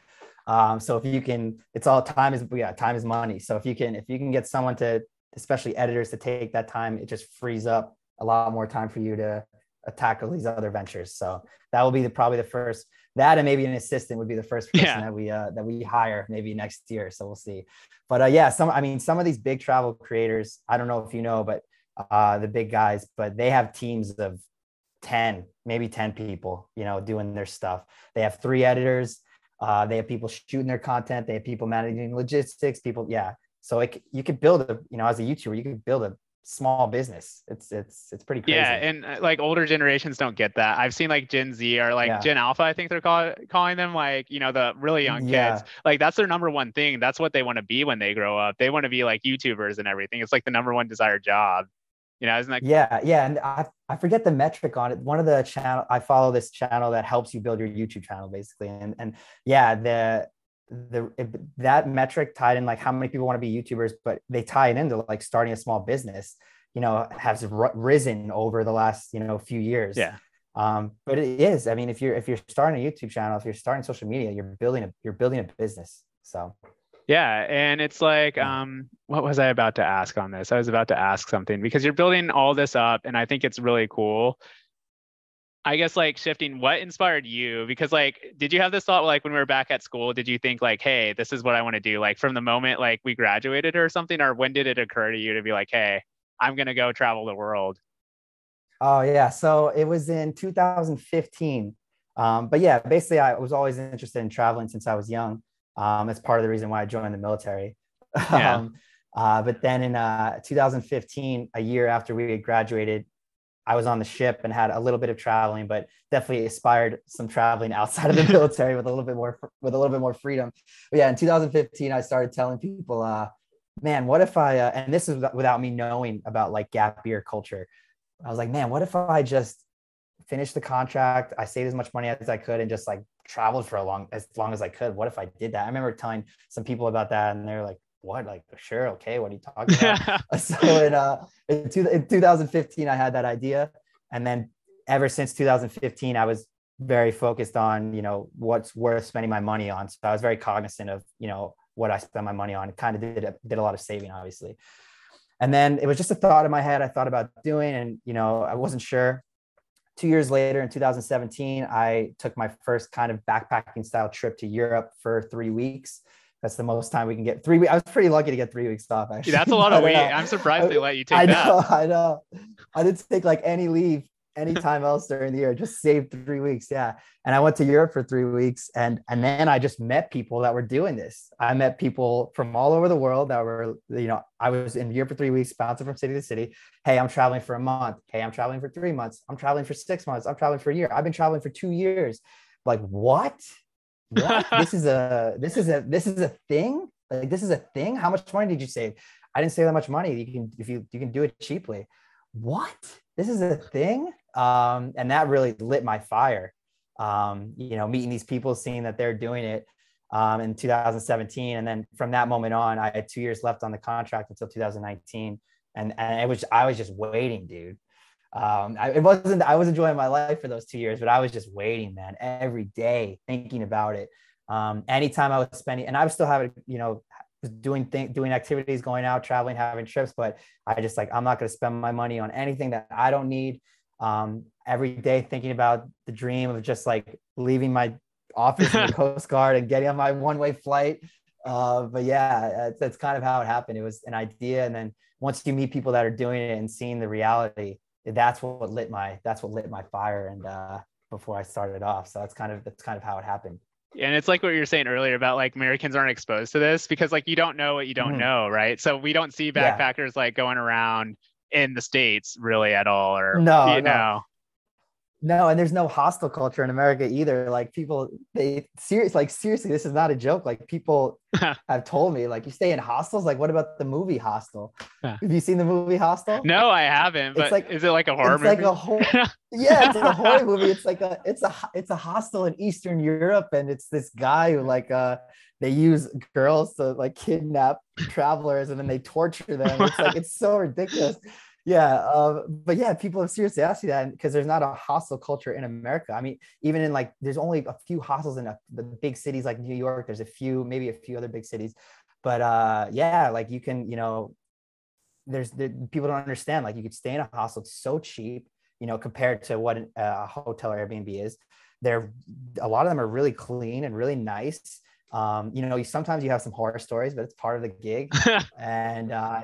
Um, so if you can, it's all time is yeah, time is money. So if you can, if you can get someone to especially editors to take that time. It just frees up a lot more time for you to tackle these other ventures. So that will be the, probably the first that and maybe an assistant would be the first person yeah. that we uh, that we hire maybe next year. So we'll see. But uh, yeah some i mean some of these big travel creators i don't know if you know but uh, the big guys but they have teams of 10 maybe 10 people you know doing their stuff. They have three editors. Uh, they have people shooting their content. They have people managing logistics people yeah so like you could build a, you know, as a YouTuber, you could build a small business. It's it's it's pretty crazy. Yeah, and uh, like older generations don't get that. I've seen like Gen Z or like yeah. Gen Alpha, I think they're call, calling them like you know the really young yeah. kids. Like that's their number one thing. That's what they want to be when they grow up. They want to be like YouTubers and everything. It's like the number one desired job. You know, isn't that? Yeah, yeah, and I I forget the metric on it. One of the channel I follow this channel that helps you build your YouTube channel basically, and and yeah, the the that metric tied in like how many people want to be YouTubers, but they tie it into like starting a small business. You know, has r- risen over the last you know few years. Yeah. Um, but it is. I mean, if you're if you're starting a YouTube channel, if you're starting social media, you're building a you're building a business. So. Yeah, and it's like, um, what was I about to ask on this? I was about to ask something because you're building all this up, and I think it's really cool. I guess like shifting, what inspired you? Because like, did you have this thought like when we were back at school? Did you think like, hey, this is what I want to do? Like from the moment like we graduated or something, or when did it occur to you to be like, hey, I'm gonna go travel the world? Oh yeah, so it was in 2015. Um, but yeah, basically, I was always interested in traveling since I was young. Um, that's part of the reason why I joined the military. Yeah. um, uh, but then in uh, 2015, a year after we had graduated, I was on the ship and had a little bit of traveling, but definitely aspired some traveling outside of the military with a little bit more with a little bit more freedom. But yeah, in 2015, I started telling people, uh, "Man, what if I?" Uh, and this is without me knowing about like gap year culture. I was like, "Man, what if I just finished the contract? I saved as much money as I could and just like traveled for a long as long as I could. What if I did that?" I remember telling some people about that, and they're like, what like sure okay what are you talking about? So in, uh, in, two, in 2015 i had that idea. And then ever since 2015 i was very focused on you know what's worth spending my money on. So i was very cognizant of you know what i spend my money on. It kind of did a, did a lot of saving obviously. And then it was just a thought in my head i thought about doing and you know i wasn't sure. Two years later in 2017 i took my first kind of backpacking style trip to europe for three weeks that's the most time we can get. Three weeks. I was pretty lucky to get three weeks off. Actually, that's a lot of weight. I'm surprised they let you take I that. know. I know. I didn't take like any leave anytime else during the year. Just saved three weeks. Yeah. And I went to Europe for three weeks, and and then I just met people that were doing this. I met people from all over the world that were, you know, I was in Europe for three weeks, bouncing from city to city. Hey, I'm traveling for a month. Hey, I'm traveling for three months. I'm traveling for six months. I'm traveling for a year. I've been traveling for two years. Like what? What? this is a this is a this is a thing like this is a thing. How much money did you save? I didn't save that much money. You can if you you can do it cheaply. What? This is a thing. Um, and that really lit my fire. Um, you know, meeting these people, seeing that they're doing it um, in 2017, and then from that moment on, I had two years left on the contract until 2019, and and it was I was just waiting, dude. Um, I, it wasn't I was enjoying my life for those two years, but I was just waiting, man, every day thinking about it um, anytime I was spending, and I was still having, you know, doing thing, doing activities, going out, traveling, having trips, but I just like I'm not going to spend my money on anything that I don't need. Um, every day thinking about the dream of just like leaving my office in the Coast Guard and getting on my one-way flight. Uh, but yeah, that's kind of how it happened. It was an idea, and then once you meet people that are doing it and seeing the reality, that's what lit my that's what lit my fire. And uh, before I started off, so that's kind of that's kind of how it happened and it's like what you were saying earlier about like Americans aren't exposed to this because like you don't know what you don't mm-hmm. know, right? So we don't see backpackers yeah. like going around in the states really at all, or no, you no. know. No, and there's no hostel culture in America either. Like people, they serious, like seriously, this is not a joke. Like people have told me, like you stay in hostels. Like what about the movie Hostel? Yeah. Have you seen the movie Hostel? No, I haven't. But It's like- is it like a horror it's movie? like a whole yeah it's a horror movie it's like a it's a it's a hostel in eastern europe and it's this guy who like uh they use girls to like kidnap travelers and then they torture them it's like it's so ridiculous yeah uh, but yeah people have seriously asked me that because there's not a hostel culture in america. I mean even in like there's only a few hostels in a, the big cities like new york. There's a few maybe a few other big cities. But uh yeah like you can you know there's the, people don't understand like you could stay in a hostel it's so cheap you know compared to what an- a hotel or airbnb is. They're a lot of them are really clean and really nice um, you know you sometimes you have some horror stories but it's part of the gig. And uh,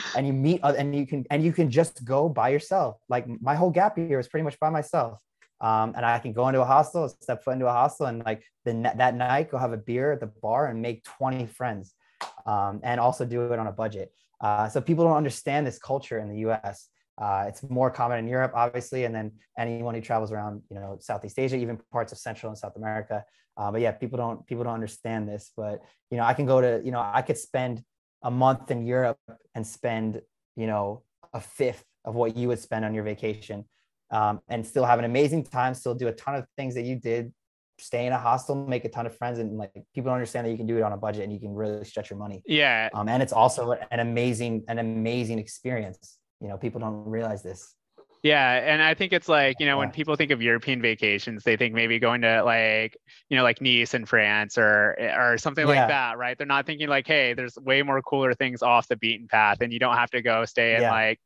and you meet and you can and you can just go by yourself. Like my whole gap year was pretty much by myself. Um, and i can go into a hostel step foot into a hostel and like the that night go have a beer at the bar and make 20 friends um, and also do it on a budget. Uh, so people don't understand this culture in the us uh, it's more common in Europe, obviously, and then anyone who travels around, you know, Southeast Asia, even parts of Central and South America. Uh, but yeah, people don't people don't understand this. But you know, I can go to, you know, I could spend a month in Europe and spend, you know, a fifth of what you would spend on your vacation, um, and still have an amazing time. Still do a ton of things that you did. Stay in a hostel, make a ton of friends, and like people don't understand that you can do it on a budget and you can really stretch your money. yeah. Um, and it's also an amazing, an amazing experience. You know, people don't realize this. Yeah, and I think it's like, you know, when people think of European vacations, they think maybe going to like, you know, like Nice in France or or something Yeah. like that, right? They're not thinking like, hey, there's way more cooler things off the beaten path and you don't have to go stay in Yeah. like,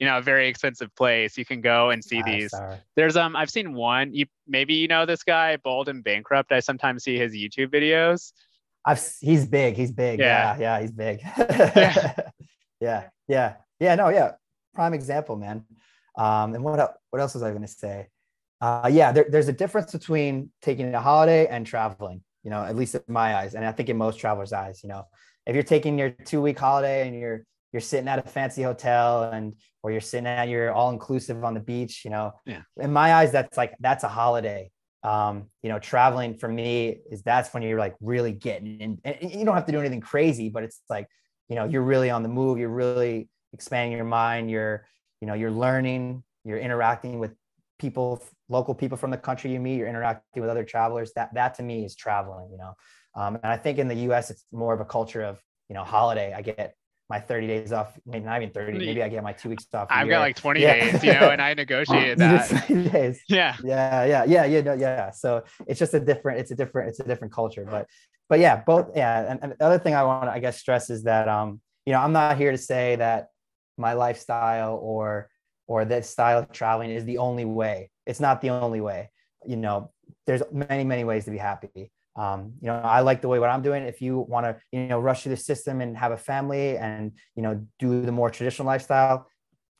you know, a very expensive place. You can go and see these. sorry. There's um I've seen one, you maybe you know this guy, Bald and Bankrupt. I sometimes see his YouTube videos. I've he's big. He's big. Yeah. Yeah, yeah, he's big. Yeah. yeah, yeah, yeah. No, yeah. Prime example, man. Um, and what what else was I going to say? Uh, yeah, there, there's a difference between taking a holiday and traveling. You know, at least in my eyes, and I think in most travelers' eyes. You know, if you're taking your two week holiday and you're you're sitting at a fancy hotel and or you're sitting at your all inclusive on the beach, you know, Yeah. in my eyes, that's like that's a holiday um, you know, traveling for me is that's when you're like really getting in. And you don't have to do anything crazy, but it's like, you know, you're really on the move. You're really expanding your mind. You're, you know, you're learning. You're interacting with people, local people from the country you meet. You're interacting with other travelers. That that to me is traveling. You know, um, and I think in the U.S. it's more of a culture of you know holiday. I get my 30 days off, maybe not even 30. Maybe I get my two weeks off. i've year. got like 20 Yeah. days, you know, and I negotiated that. days Yeah. yeah yeah yeah yeah no, yeah so it's just a different it's a different it's a different culture but but yeah both yeah and, and the other thing i want to i guess stress is that um you know i'm not here to say that my lifestyle or or this style of traveling is the only way it's not the only way you know there's many many ways to be happy um, you know i like the way what i'm doing if you want to you know rush through the system and have a family and you know do the more traditional lifestyle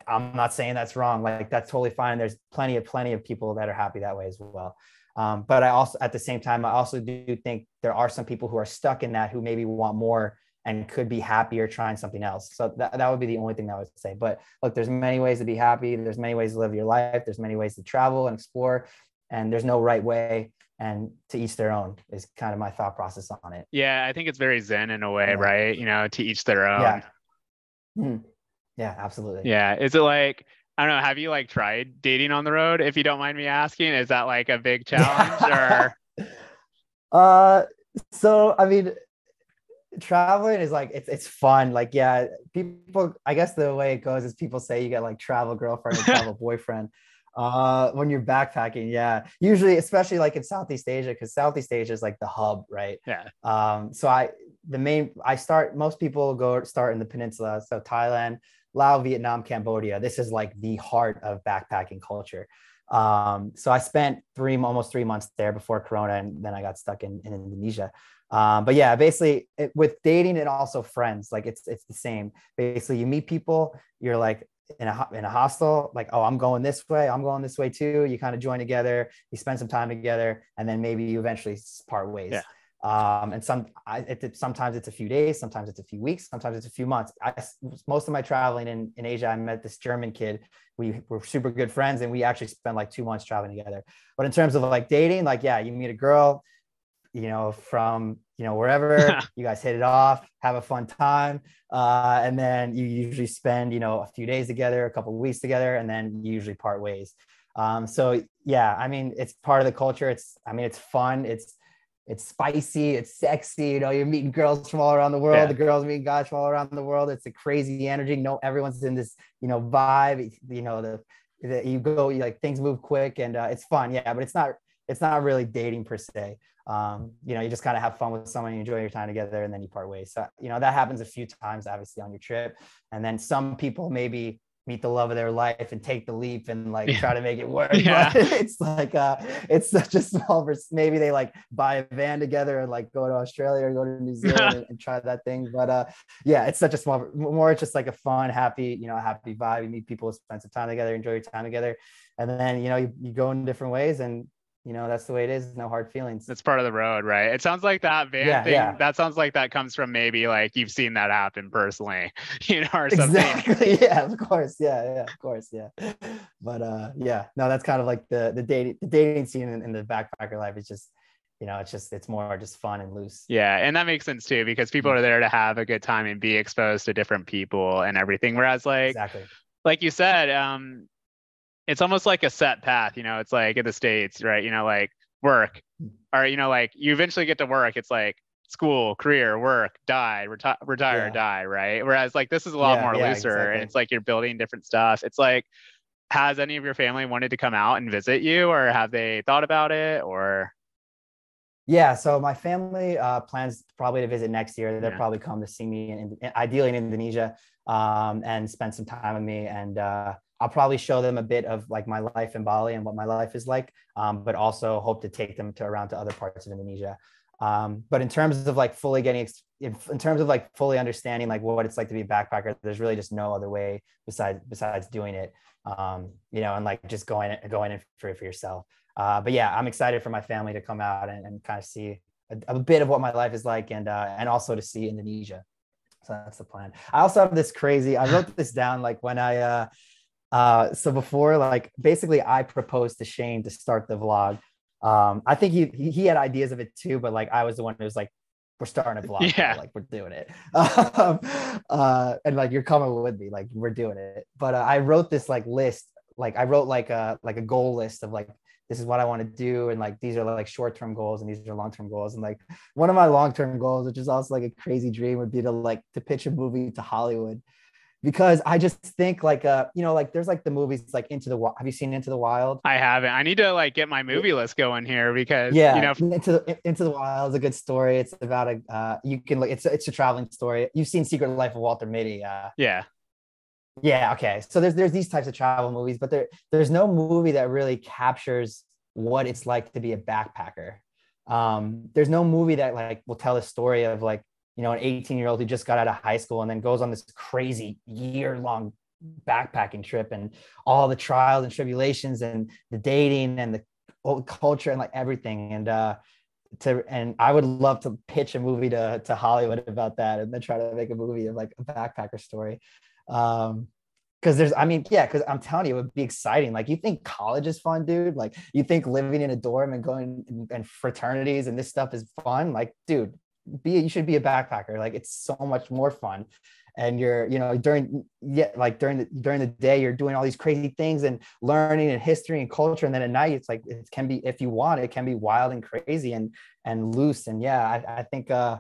I'm not saying that's wrong. Like that's totally fine. There's plenty of plenty of people that are happy that way as well. Um, but I also, at the same time, I also do think there are some people who are stuck in that who maybe want more and could be happier trying something else. So that, that would be the only thing that I would say. But look, there's many ways to be happy. There's many ways to live your life. There's many ways to travel and explore, and there's no right way. And to each their own is kind of my thought process on it. Yeah, I think it's very zen in a way, Yeah. right? You know, to each their own. Yeah. Mhm. Yeah, absolutely. Yeah. Is it like I don't know, have you like tried dating on the road? If you don't mind me asking, is that like a big challenge or Uh, so I mean, traveling is like it's it's fun. Like, yeah, people. I guess the way it goes is people say you get like travel girlfriend or travel boyfriend. Uh, when you're backpacking, yeah, usually, especially like in Southeast Asia, because Southeast Asia is like the hub, right? yeah. Um, so I the main I start most people go start in the peninsula, so Thailand, Laos, Vietnam, Cambodia. This is like the heart of backpacking culture. Um, so I spent three almost three months there before Corona, and then I got stuck in, in Indonesia. Um, but yeah, basically it, with dating and also friends, like it's it's the same. Basically, you meet people, you're like in a in a hostel, like oh I'm going this way, I'm going this way too. You kind of join together, you spend some time together, and then maybe you eventually part ways. Yeah. Um, and some, I, it, sometimes it's a few days, sometimes it's a few weeks, sometimes it's a few months. I, most of my traveling in, in Asia, I met this German kid. We were super good friends and we actually spent like two months traveling together. But in terms of like dating, like, yeah, you meet a girl, you know, from, you know, wherever you guys hit it off, have a fun time. Uh, and then you usually spend, you know, a few days together, a couple of weeks together, and then you usually part ways. Um, so yeah, I mean, it's part of the culture. It's, I mean, it's fun. It's, it's spicy, it's sexy. You know, you're meeting girls from all around the world. Yeah. The girls meeting guys from all around the world. It's a crazy energy. No, everyone's in this, you know, vibe. You know, the, the you go, you like things move quick and uh, it's fun. Yeah, but it's not, it's not really dating per se. Um, you know, you just kind of have fun with someone, you enjoy your time together, and then you part ways. So, you know, that happens a few times, obviously, on your trip. And then some people maybe meet the love of their life and take the leap and like yeah. try to make it work. Yeah. But it's like uh it's such a small maybe they like buy a van together and like go to Australia or go to New Zealand and, and, try that thing. But uh yeah, it's such a small more it's just like a fun, happy, you know, happy vibe. You meet people, spend some time together, enjoy your time together. And then you know you, you go in different ways and you know that's the way it is no hard feelings. That's part of the road right? It sounds like that van yeah, thing yeah. that sounds like that comes from maybe like you've seen that happen personally you know or something. Exactly. Yeah of course. Yeah yeah of course yeah. But uh yeah no that's kind of like the the dating the dating scene in, in the backpacker life is just you know it's just it's more just fun and loose. Yeah and that makes sense too because people mm-hmm. are there to have a good time and be exposed to different people and everything. Whereas like exactly. like you said um it's almost like a set path, you know, it's like in the States, right? You know, like work or, you know, like you eventually get to work. It's like school, career, work, die, reti- retire, yeah. die, right? Whereas like this is a lot yeah, more yeah, looser exactly. and it's like you're building different stuff. It's like, has any of your family wanted to come out and visit you or have they thought about it or? Yeah, so my family uh, plans probably to visit next year. They'll probably come to see me, in, ideally in Indonesia, um, and spend some time with me. And uh, I'll probably show them a bit of like my life in Bali and what my life is like, um, but also hope to take them to around to other parts of Indonesia. Um, but in terms of like fully getting, in terms of like fully understanding like what it's like to be a backpacker, there's really just no other way besides besides doing it. Um, you know, and like just going going in for for yourself. Uh, but yeah, I'm excited for my family to come out and, and kind of see a, a, bit of what my life is like, and uh, and also to see Indonesia. So that's the plan. I also have this crazy. I wrote this down like when I. Uh, uh, so before, like basically, I proposed to Cheyne to start the vlog. Um, I think he he had ideas of it too, but like I was the one who was like, "We're starting a vlog, yeah. like we're doing it," um, uh, and like you're coming with me, like we're doing it. But uh, I wrote this like list, like I wrote like a like a goal list of like this is what I want to do, and like these are like short term goals and these are long term goals, and like one of my long term goals, which is also like a crazy dream, would be to like to pitch a movie to Hollywood because I just think like uh you know like there's like the movies like Into the Wild. Have you seen Into the Wild? I haven't. I need to like get my movie list going here because yeah, you know Into the, Into the Wild is a good story. It's about a uh you can like it's it's a traveling story. You've seen Secret Life of Walter Mitty. Uh, yeah. Yeah. Okay. So there's there's these types of travel movies, but there there's no movie that really captures what it's like to be a backpacker. Um, there's no movie that like will tell a story of like you know, an 18 year old who just got out of high school and then goes on this crazy year long backpacking trip and all the trials and tribulations and the dating and the old culture and like everything. And, uh, to, and I would love to pitch a movie to, to Hollywood about that and then try to make a movie of like a backpacker story. Um, because there's i mean yeah because i'm telling you it would be exciting like you think college is fun dude like you think living in a dorm and going and fraternities and this stuff is fun like dude be you should be a backpacker. Like it's so much more fun. And you're you know during yeah like during the during the day you're doing all these crazy things and learning and history and culture. And then at night it's like it can be if you want it can be wild and crazy and and loose. And yeah i, I think uh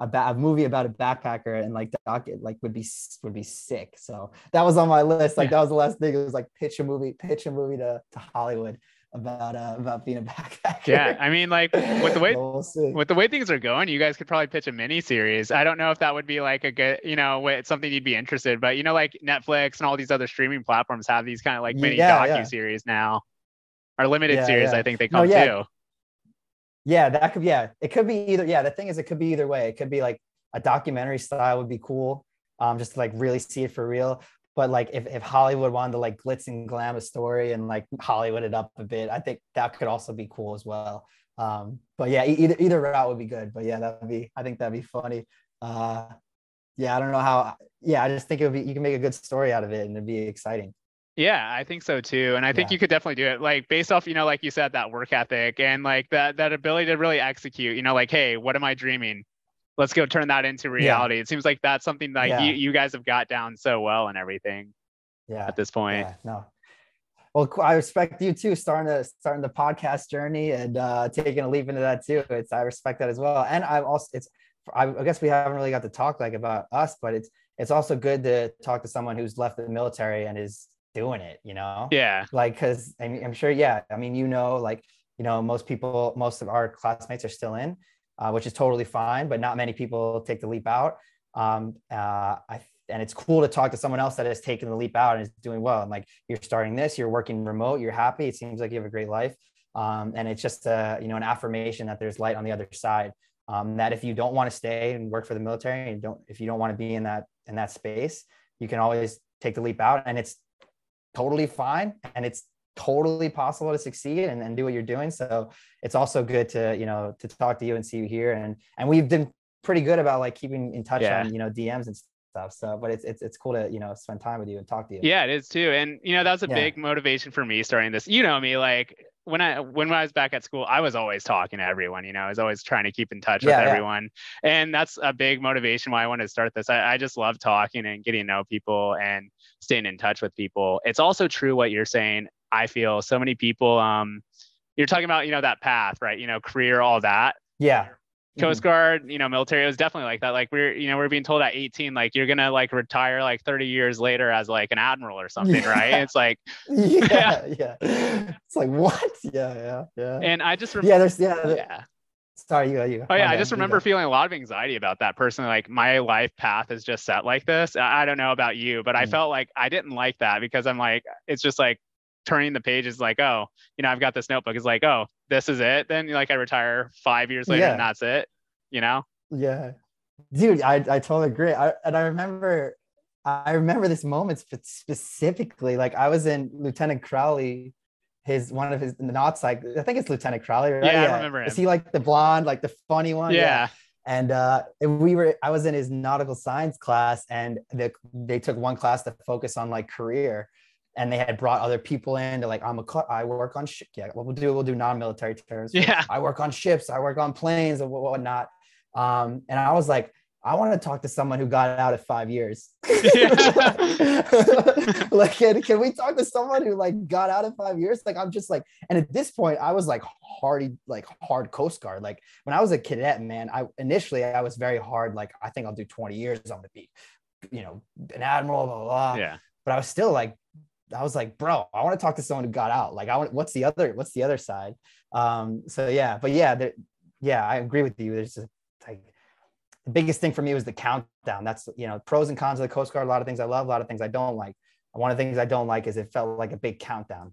a, ba- a movie about a backpacker and like doc it like would be would be sick. So that was on my list. Like yeah. that was the last thing. It was like pitch a movie pitch a movie to, to hollywood about uh, about being a backpacker. Yeah, I mean, like with the way we'll with the way things are going, you guys could probably pitch a mini series. I don't know if that would be like a good, you know, it's something you'd be interested. But you know, like Netflix and all these other streaming platforms have these kind of like mini yeah, docu series yeah. now, or limited yeah, series. I think they come no, too. Yeah, that could yeah, it could be either. Yeah, the thing is, it could be either way. It could be like a documentary style would be cool, um, just to like really see it for real but like if, if hollywood wanted to like glitz and glam a story and like hollywood it up a bit i think that could also be cool as well Um, but yeah, either either route would be good. But yeah, that would be I think that'd be funny. Uh, yeah, I don't know how. Yeah, I just think it would be you can make a good story out of it and it'd be exciting. Yeah, I think so too. And I think Yeah. you could definitely do it like based off, you know, like you said, that work ethic and like that that ability to really execute, you know, like, hey, what am I dreaming? Let's go turn that into reality. It seems like that's something that Yeah. you, you guys have got down so well and everything Yeah. at this point. Yeah, no. Well. I respect you too, starting the starting the podcast journey and uh, taking a leap into that too. It's I respect that as well. And I also it's I, I guess we haven't really got to talk like about us, but it's it's also good to talk to someone who's left the military and is doing it. You know, Yeah. like because I mean, I'm sure. Yeah, I mean, you know, like you know, most people, most of our classmates are still in, uh, which is totally fine. But not many people take the leap out. Um, uh, I and it's cool to talk to someone else that has taken the leap out and is doing well. And like you're starting this, you're working remote, you're happy. It seems like you have a great life. Um, and it's just a, you know, an affirmation that there's light on the other side. Um, that if you don't want to stay and work for the military and don't, if you don't want to be in that, in that space, you can always take the leap out and it's totally fine. And it's totally possible to succeed and, and do what you're doing. So it's also good to, you know, to talk to you and see you here. And, and we've been pretty good about like keeping in touch Yeah. on, you know, DMs and stuff. So, but it's, it's, it's cool to, you know, spend time with you and talk to you. Yeah, it is too. And you know, that was a Yeah. big motivation for me starting this. You know me, like when I when I was back at school, I was always talking to everyone, you know, I was always trying to keep in touch Yeah, with yeah. everyone. And that's a big motivation why I wanted to start this. I, I just love talking and getting to know people and staying in touch with people. It's also true what you're saying. I feel so many people um you're talking about, you know, that path, right? You know, career, all that. Yeah. Coast Guard, you know, military it was definitely like that. Like we're, you know, we're being told at 18, like you're gonna like retire like 30 years later as like an admiral or something, right? It's like, Mhm. Yeah. Yeah. It's like, what? Yeah. Yeah. Yeah. and I just remember, Yeah. There's, yeah. the- yeah. Sorry. You, you. Oh yeah, I just remember feeling a lot of anxiety about that personally. Like my life path is just set like this. I I don't know about you, but I Mm. felt like I didn't like that because I'm like, it's just like turning the page is like, oh, you know, I've got this notebook. It's like, oh, this is it. Then like I retire five years later and that's it. You know? Yeah. Dude, I, I totally agree. I, and I remember, I remember this moment spe- specifically. Like I was in Lieutenant Crowley, his one of his not like I think it's Lieutenant Crowley, right? Yeah, I remember Is he like the blonde, like the funny one? yeah. and uh we were i was in his nautical science class and the, they took one class to focus on like career and they had brought other people in to like i'm a i work on ship yeah what we'll do we'll do non-military terms Yeah. i work on ships i work on planes and what- whatnot um and i was like i want to talk to someone who got out at five years like can, can we talk to someone who like got out at five years like i'm just like and at this point i was like hardy like hard coast guard like when I was a cadet, man, I initially I was very hard. Like I think I'll do 20 years. I'm gonna be, you know, an admiral, blah blah. blah. Yeah. But I was still like, I was like, bro, I want to talk to someone who got out. Like, I want. What's the other? What's the other side? Um. So yeah, but yeah, there, yeah, I agree with you. There's just like the biggest thing for me was the countdown. That's you know pros and cons of the Coast Guard. A lot of things I love, a lot of things I don't like. One of the things I don't like is it felt like a big countdown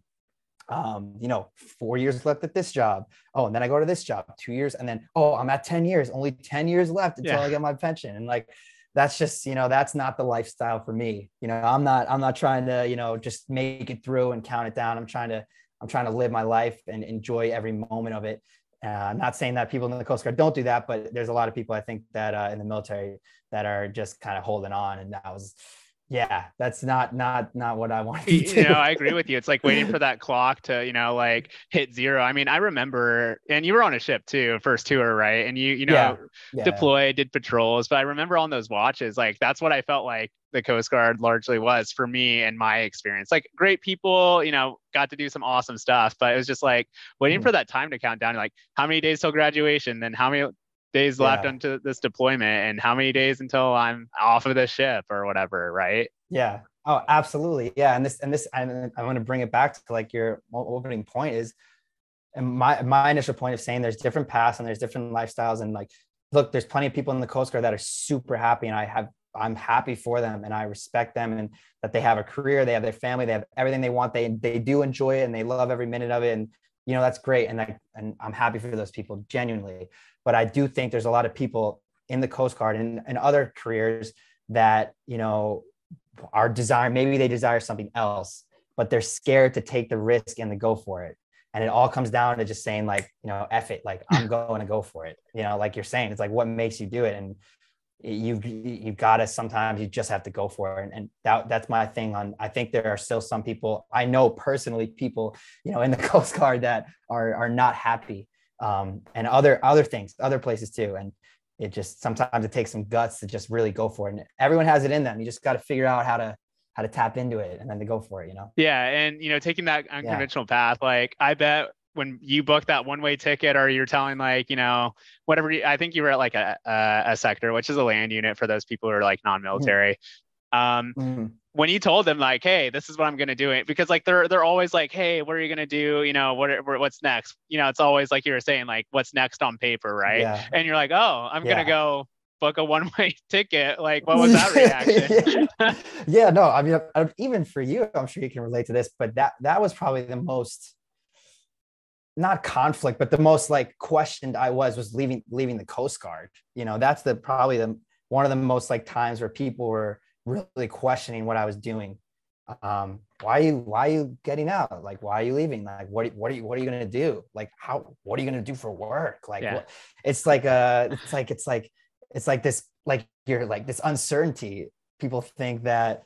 um, you know, four years left at this job. Oh, and then I go to this job, two years, and then oh, I'm at 10 years, only 10 years left until Yeah. I get my pension. And like that's just, you know, that's not the lifestyle for me. You know, I'm not, I'm not trying to, you know, just make it through and count it down. I'm trying to, I'm trying to live my life and enjoy every moment of it. Uh, I'm not saying that people in the Coast Guard don't do that, but there's a lot of people I think that uh, in the military that are just kind of holding on. And that was, yeah, that's not not not what I want to do. you know i agree with you it's like waiting for that clock to you know like hit zero i mean i remember and you were on a ship too first tour right and you you know Yeah, yeah. deployed did patrols but i remember on those watches like that's what i felt like the coast guard largely was for me and my experience like great people you know got to do some awesome stuff but it was just like waiting Mhm. for that time to count down like how many days till graduation then how many days left until this deployment and how many days until i'm off of the ship or whatever right Yeah. Oh, absolutely. Yeah. And this, and this, and I want to bring it back to like your opening point is, and my my initial point of saying there's different paths and there's different lifestyles and like, look, there's plenty of people in the Coast Guard that are super happy, and I have I'm happy for them and I respect them and that they have a career, they have their family, they have everything they want, they they do enjoy it and they love every minute of it, and you know that's great, and I and I'm happy for those people genuinely. But I do think there's a lot of people in the Coast Guard and, and other careers that you know are desire maybe they desire something else but they're scared to take the risk and to go for it. And it all comes down to just saying like you know F it like I'm going to go for it. You know like you're saying it's like what makes you do it? And you've you've got to sometimes you just have to go for it. And, and that that's my thing on i think there are still some people i know personally people you know in the coast guard that are are not happy um, and other other things other places too and it just sometimes it takes some guts to just really go for it and everyone has it in them you just got to figure out how to how to tap into it and then to go for it you know yeah and you know taking that unconventional yeah. path like i bet when you book that one way ticket or you're telling like you know whatever you, i think you were at like a, a, a sector which is a land unit for those people who are like non-military mm-hmm. um mm-hmm. When you told them like hey this is what i'm going to do it because like they're they're always like hey what are you going to do you know what what's next you know it's always like you were saying like what's next on paper right yeah. and you're like oh i'm yeah. going to go book a one way ticket like what was that reaction yeah. yeah no i mean even for you i'm sure you can relate to this but that that was probably the most not conflict, but the most like questioned I was was leaving leaving the Coast Guard. You know, that's the probably the one of the most like times where people were really questioning what I was doing. Um, why are you why are you getting out? Like, why are you leaving? Like, what what are you what are you gonna do? Like, how what are you gonna do for work? Like, yeah. what, it's like uh, it's like it's like it's like this like you're like this uncertainty. People think that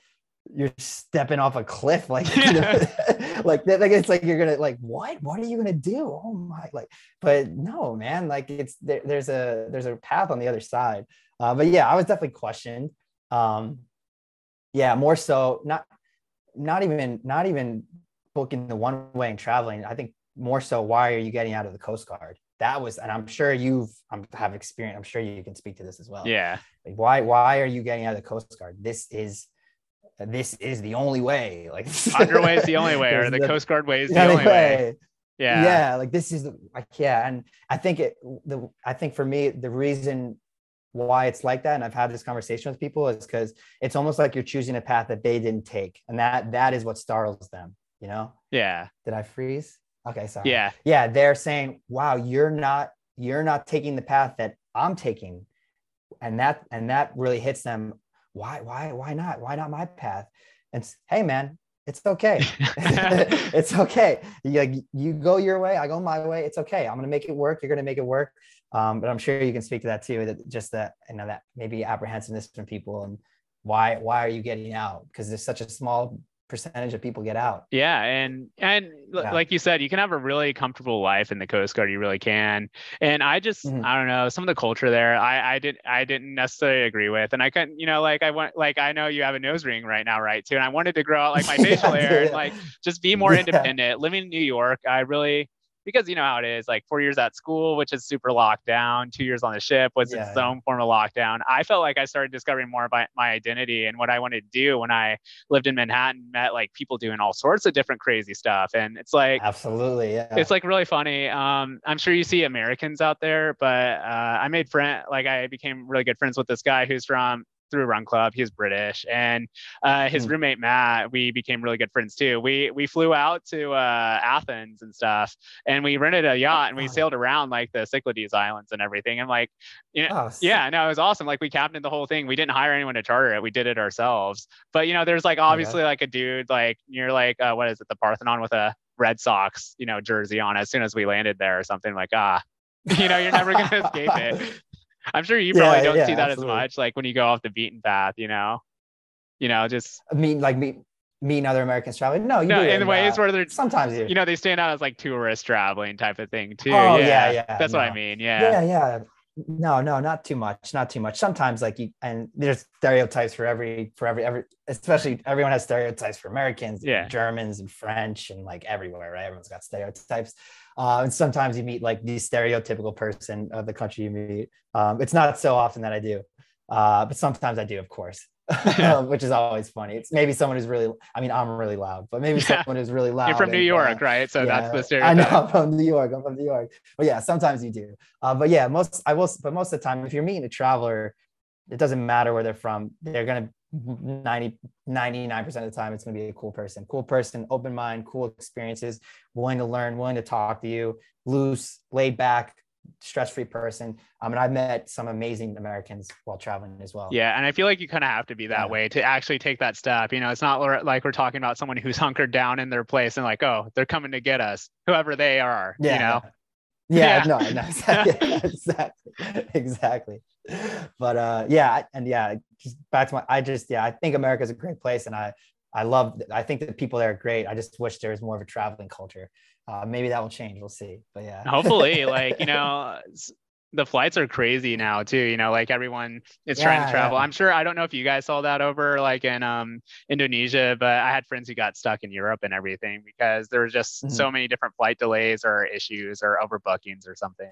you're stepping off a cliff like like like it's like you're gonna like what what are you gonna do oh my like but no man like it's there, there's a there's a path on the other side uh, but yeah i was definitely questioned um yeah more so not not even not even booking the one way and traveling i think more so why are you getting out of the coast guard that was and i'm sure you've um, have experience i'm sure you can speak to this as well yeah like why why are you getting out of the coast guard this is this is the only way. Like underway is the only way, or the, the, Coast Guard way is the, only way. way. Yeah. Yeah. Like this is the, like, yeah. And I think it, the, I think for me, the reason why it's like that, and I've had this conversation with people is because it's almost like you're choosing a path that they didn't take. And that, that is what startles them, you know? Yeah. Did I freeze? Okay. Sorry. Yeah. Yeah. They're saying, wow, you're not, you're not taking the path that I'm taking. And that, and that really hits them why why why not why not my path and hey man it's okay it's okay you, you go your way i go my way it's okay i'm gonna make it work you're gonna make it work um, but i'm sure you can speak to that too that just that you know that maybe apprehensiveness from people and why why are you getting out because there's such a small percentage of people get out. Yeah, and and yeah. like you said, you can have a really comfortable life in the Coast Guard. You really can. And I just mm-hmm. I don't know some of the culture there. I I didn't I didn't necessarily agree with, and I couldn't you know like I went like I know you have a nose ring right now, right? Too, and I wanted to grow out like my facial yeah, hair and like just be more yeah. independent. Living in New York, I really because you know how it is like four years at school which is super locked down two years on the ship was yeah. its own form of lockdown. I felt like i started discovering more about my identity and what i wanted to do when i lived in manhattan met like people doing all sorts of different crazy stuff. And it's like absolutely yeah. it's like really funny. Um i'm sure you see americans out there but uh, i made friend like i became really good friends with this guy who's from through Run Club. He's British, and uh, his mm. roommate Matt. We became really good friends too. We we flew out to uh, Athens and stuff, and we rented a yacht and we oh. sailed around like the Cyclades Islands and everything. And like, you know, oh, yeah, no, it was awesome. Like we captained the whole thing. We didn't hire anyone to charter it. We did it ourselves. But you know, there's like obviously okay. like a dude like you're like uh, what is it, the Parthenon with a Red Sox, you know, jersey on as soon as we landed there or something like ah, you know, you're never gonna escape it. I'm sure you probably yeah, don't yeah, see that absolutely. as much, like when you go off the beaten path, you know, you know, just uh, I mean, like me, me and other Americans traveling. No, you no, in the ways uh, where they're sometimes you. you know they stand out as like tourists traveling type of thing too. Oh yeah, yeah, yeah that's no. what I mean. Yeah, yeah, yeah. No, no, not too much, not too much. Sometimes like you and there's stereotypes for every for every every especially everyone has stereotypes for Americans, yeah, Germans and French and like everywhere, right? Everyone's got stereotypes. Uh, and sometimes you meet like the stereotypical person of the country you meet. Um, it's not so often that I do, uh, but sometimes I do, of course, which is always funny. It's maybe someone who's really, I mean, I'm really loud, but maybe yeah. someone who's really loud. You're from New York, uh, right? So yeah, that's the stereotype. I know I'm from New York. I'm from New York. But yeah, sometimes you do. Uh, but yeah, most I will, but most of the time, if you're meeting a traveler, it doesn't matter where they're from. They're gonna 90 99% of the time it's going to be a cool person cool person open mind cool experiences willing to learn willing to talk to you loose laid back stress-free person. Um, and I've met some amazing Americans while traveling as well. Yeah, and I feel like you kind of have to be that yeah. way to actually take that step. You know, it's not like we're talking about someone who's hunkered down in their place and like, oh, they're coming to get us, whoever they are. Yeah. You know. Yeah, yeah. no, no, exactly, exactly, exactly. But uh, yeah, and yeah, just back to my, I just, yeah, I think America's a great place, and I, I love, I think the people there are great. I just wish there was more of a traveling culture uh, maybe that will change. We'll see. But yeah, hopefully, like you know, the flights are crazy now too. You know, like everyone is yeah, trying to travel. Yeah. I'm sure. I don't know if you guys saw that over like in um, Indonesia, but I had friends who got stuck in Europe and everything because there was just mm-hmm. so many different flight delays or issues or overbookings or something.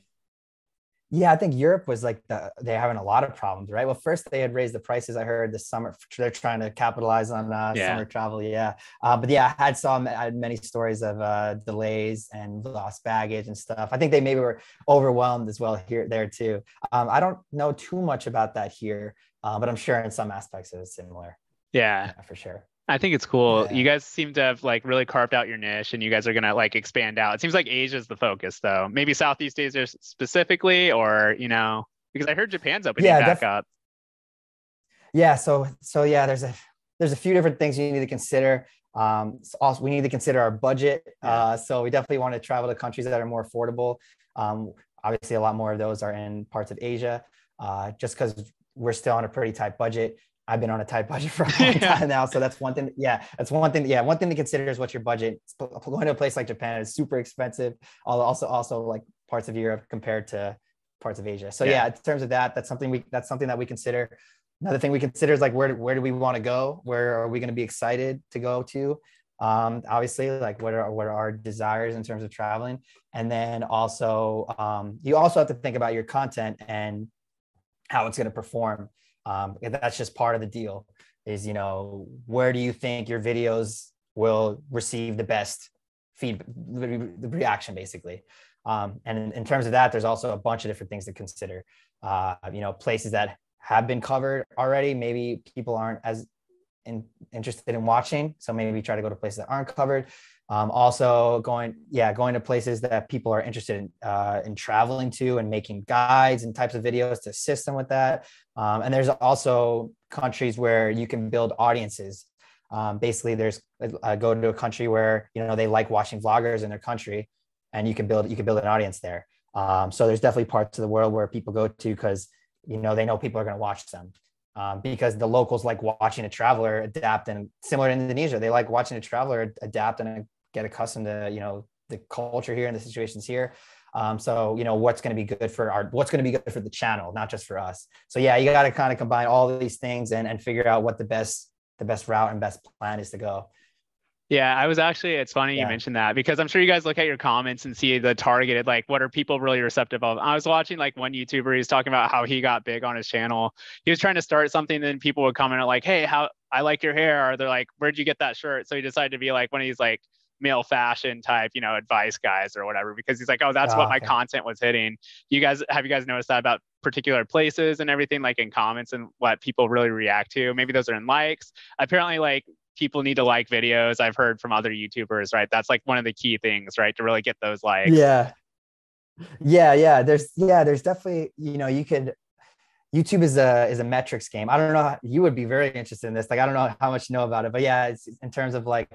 Yeah, I think Europe was like the, they're having a lot of problems, right? Well, first they had raised the prices. I heard this summer they're trying to capitalize on uh, yeah. summer travel. Yeah, uh, but yeah, I had some I had many stories of uh, delays and lost baggage and stuff. I think they maybe were overwhelmed as well here there too. Um, I don't know too much about that here, uh, but I'm sure in some aspects it was similar. Yeah, yeah for sure. I think it's cool. Yeah. You guys seem to have like really carved out your niche and you guys are going to like expand out. It seems like Asia is the focus though. Maybe Southeast Asia specifically or, you know, because I heard Japan's opening yeah, back def- up. Yeah, so so yeah, there's a there's a few different things you need to consider. Um, also we need to consider our budget. Uh, so we definitely want to travel to countries that are more affordable. Um, obviously a lot more of those are in parts of Asia. Uh, just because we're still on a pretty tight budget. I've been on a tight budget for a long yeah. time now. So that's one thing. Yeah, that's one thing. Yeah, one thing to consider is what your budget. Going to a place like Japan is super expensive. Also, also like parts of Europe compared to parts of Asia. So yeah. yeah, in terms of that, that's something we that's something that we consider. Another thing we consider is like where where do we want to go? Where are we going to be excited to go to? Um, obviously, like what are what are our desires in terms of traveling, and then also um, you also have to think about your content and how it's going to perform um, that's just part of the deal is you know where do you think your videos will receive the best feed the reaction basically? Um, and in, in, terms of that there's also a bunch of different things to consider. Uh, you know places that have been covered already maybe people aren't as in, interested in watching so maybe try to go to places that aren't covered um, also going, yeah, going to places that people are interested in, uh, in traveling to and making guides and types of videos to assist them with that. Um, and there's also countries where you can build audiences. Um, basically, there's go to a country where you know they like watching vloggers in their country, and you can build you can build an audience there. Um, so there's definitely parts of the world where people go to because you know they know people are going to watch them. Um, because the locals like watching a traveler adapt and similar to Indonesia, they like watching a traveler adapt and get accustomed to you know the culture here and the situations here. Um, so you know what's going to be good for our what's going to be good for the channel, not just for us. So yeah, you got to kind of combine all these things and and figure out what the best the best route and best plan is to go. Yeah, I was actually, it's funny yeah. you mentioned that because I'm sure you guys look at your comments and see the targeted, like, what are people really receptive of? I was watching like one YouTuber, he's talking about how he got big on his channel. He was trying to start something, and then people would comment like, hey, how I like your hair. Or they're like, where'd you get that shirt? So he decided to be like one of these like male fashion type, you know, advice guys or whatever, because he's like, oh, that's oh, what ah, okay. my content was hitting. You guys, have you guys noticed that about particular places and everything, like in comments and what people really react to? Maybe those are in likes. Apparently, like people need to like videos. I've heard from other YouTubers, right? That's like one of the key things, right? To really get those likes. Yeah. Yeah, yeah. There's yeah, there's definitely, you know, you could YouTube is a is a metrics game. I don't know. How, you would be very interested in this. Like, I don't know how much you know about it, but yeah, it's in terms of like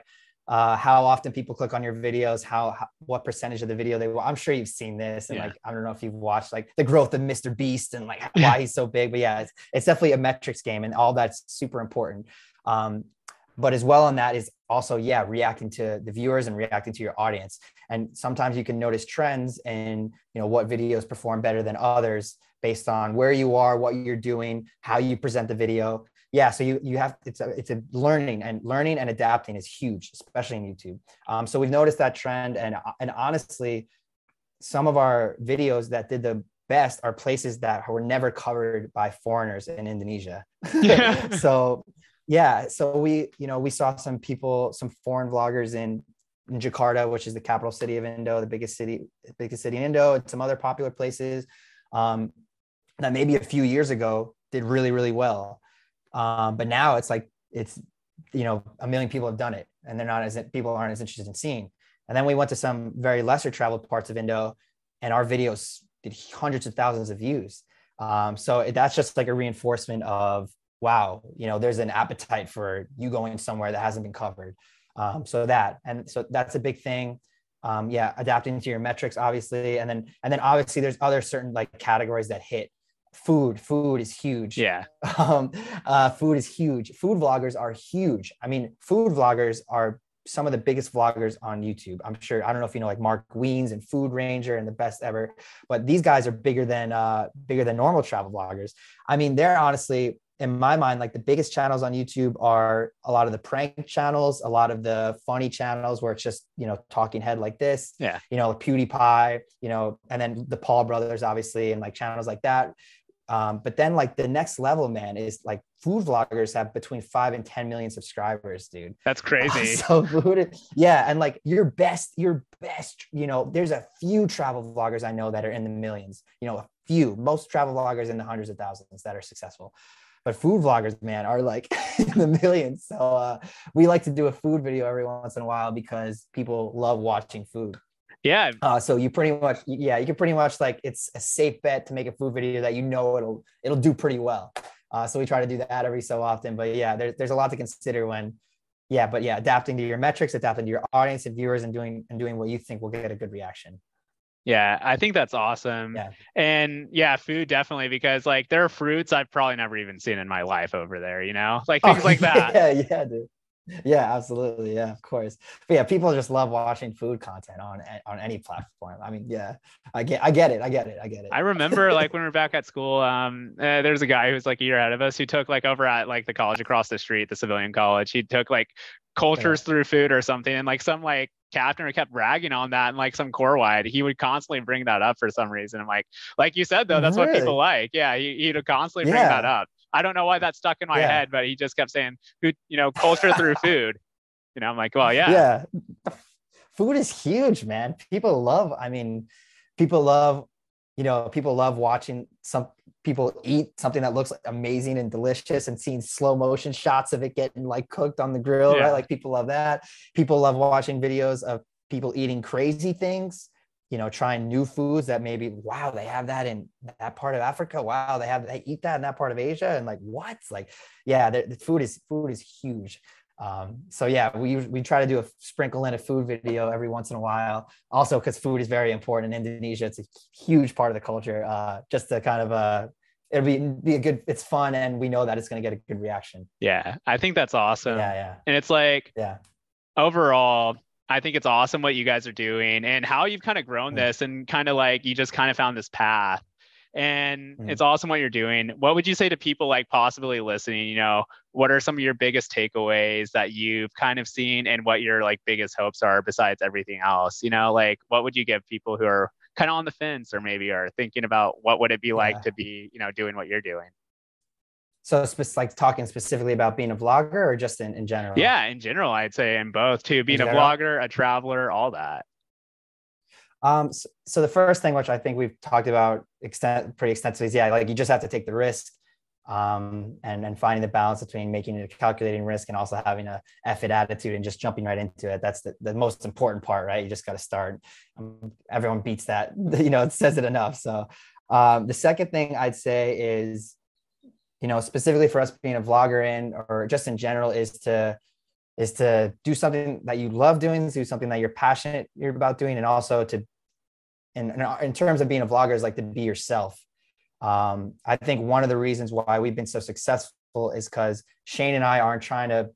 uh, how often people click on your videos, how, how, what percentage of the video they. Will, I'm sure you've seen this, and yeah. like I don't know if you've watched like the growth of Mr. Beast and like why he's so big, but yeah, it's, it's definitely a metrics game, and all that's super important. Um, but as well on that is also yeah reacting to the viewers and reacting to your audience. And sometimes you can notice trends in you know what videos perform better than others based on where you are what you're doing how you present the video. Yeah so you you have it's a it's a learning and learning and adapting is huge especially in youtube. Um, so we've noticed that trend and and honestly some of our videos that did the best are places that were never covered by foreigners in indonesia. Yeah. so yeah so we you know we saw some people some foreign vloggers in, in jakarta which is the capital city of indo the biggest city biggest city in indo and some other popular places um, that maybe a few years ago did really really well um, but now it's like it's you know a million people have done it, and they're not as people aren't as interested in seeing. And then we went to some very lesser traveled parts of Indo, and our videos did hundreds of thousands of views. Um, so that's just like a reinforcement of wow, you know, there's an appetite for you going somewhere that hasn't been covered. Um, so that and so that's a big thing. Um, yeah, adapting to your metrics, obviously, and then and then obviously there's other certain like categories that hit. Food, food is huge. Yeah. Um, uh, food is huge. Food vloggers are huge. I mean, food vloggers are some of the biggest vloggers on YouTube. I'm sure I don't know if you know like Mark Wiens and Food Ranger and the best ever, but these guys are bigger than uh bigger than normal travel vloggers. I mean, they're honestly in my mind like the biggest channels on YouTube are a lot of the prank channels, a lot of the funny channels where it's just, you know, talking head like this. Yeah. You know, PewDiePie, you know, and then the Paul brothers obviously and like channels like that. Um, but then like the next level, man, is like food vloggers have between five and 10 million subscribers, dude. That's crazy. so food, yeah. And like your best, your best, you know, there's a few travel vloggers I know that are in the millions, you know, a few, most travel vloggers in the hundreds of thousands that are successful. But food vloggers, man, are like in the millions. So uh, we like to do a food video every once in a while because people love watching food. Yeah. Uh, so you pretty much, yeah, you can pretty much like it's a safe bet to make a food video that you know it'll it'll do pretty well. Uh, so we try to do that every so often. But yeah, there's there's a lot to consider when, yeah, but yeah, adapting to your metrics, adapting to your audience and viewers, and doing and doing what you think will get a good reaction. Yeah, I think that's awesome. Yeah. And yeah, food definitely because like there are fruits I've probably never even seen in my life over there, you know? Like things oh, like that. Yeah, yeah, dude yeah absolutely yeah of course but yeah people just love watching food content on on any platform i mean yeah i get i get it i get it i get it i remember like when we are back at school um uh, there's a guy who's like a year ahead of us who took like over at like the college across the street the civilian college he took like cultures yeah. through food or something and like some like captain kept bragging on that and like some core wide he would constantly bring that up for some reason i'm like like you said though that's really? what people like yeah he, he'd constantly bring yeah. that up I don't know why that stuck in my yeah. head, but he just kept saying, "Food, you know, culture through food." You know, I'm like, well, yeah, yeah. Food is huge, man. People love. I mean, people love. You know, people love watching some people eat something that looks amazing and delicious and seeing slow motion shots of it getting like cooked on the grill, yeah. right? Like people love that. People love watching videos of people eating crazy things you know, trying new foods that maybe, wow, they have that in that part of Africa. Wow, they have they eat that in that part of Asia, and like what? Like, yeah, the, the food is food is huge. Um, so yeah, we we try to do a sprinkle in a food video every once in a while. Also, because food is very important in Indonesia, it's a huge part of the culture. Uh, just to kind of uh, it'll be be a good, it's fun, and we know that it's going to get a good reaction. Yeah, I think that's awesome. Yeah, yeah. And it's like, yeah, overall, I think it's awesome what you guys are doing and how you've kind of grown mm-hmm. this and kind of like you just kind of found this path. And mm-hmm. it's awesome what you're doing. What would you say to people like possibly listening? You know, what are some of your biggest takeaways that you've kind of seen and what your like biggest hopes are besides everything else? You know, like what would you give people who are kind of on the fence or maybe are thinking about what would it be like yeah. to be, you know, doing what you're doing? So, like talking specifically about being a vlogger or just in, in general? Yeah, in general, I'd say in both too. Being a vlogger, a traveler, all that. Um, so, so, the first thing, which I think we've talked about extent pretty extensively, is yeah, like you just have to take the risk, um, and and finding the balance between making a calculating risk and also having a F it attitude and just jumping right into it. That's the, the most important part, right? You just got to start. Um, everyone beats that, you know, it says it enough. So, um, the second thing I'd say is you know specifically for us being a vlogger in or just in general is to is to do something that you love doing do something that you're passionate about doing and also to in, in terms of being a vlogger is like to be yourself um, i think one of the reasons why we've been so successful is because cheyne and i aren't trying to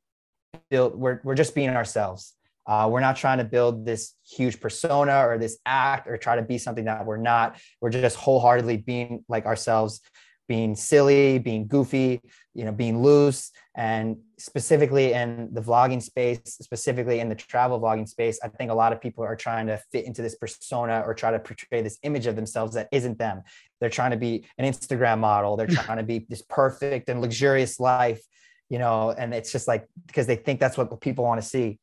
build we're, we're just being ourselves. Uh, we're not trying to build this huge persona or this act or try to be something that we're not. We're just wholeheartedly being like ourselves being silly, being goofy, you know, being loose. And specifically in the vlogging space, specifically in the travel vlogging space, I think a lot of people are trying to fit into this persona or try to portray this image of themselves that isn't them. They're trying to be an Instagram model. They're hmm. trying to be this perfect and luxurious life, you know, and it's just like because they think that's what people want to see.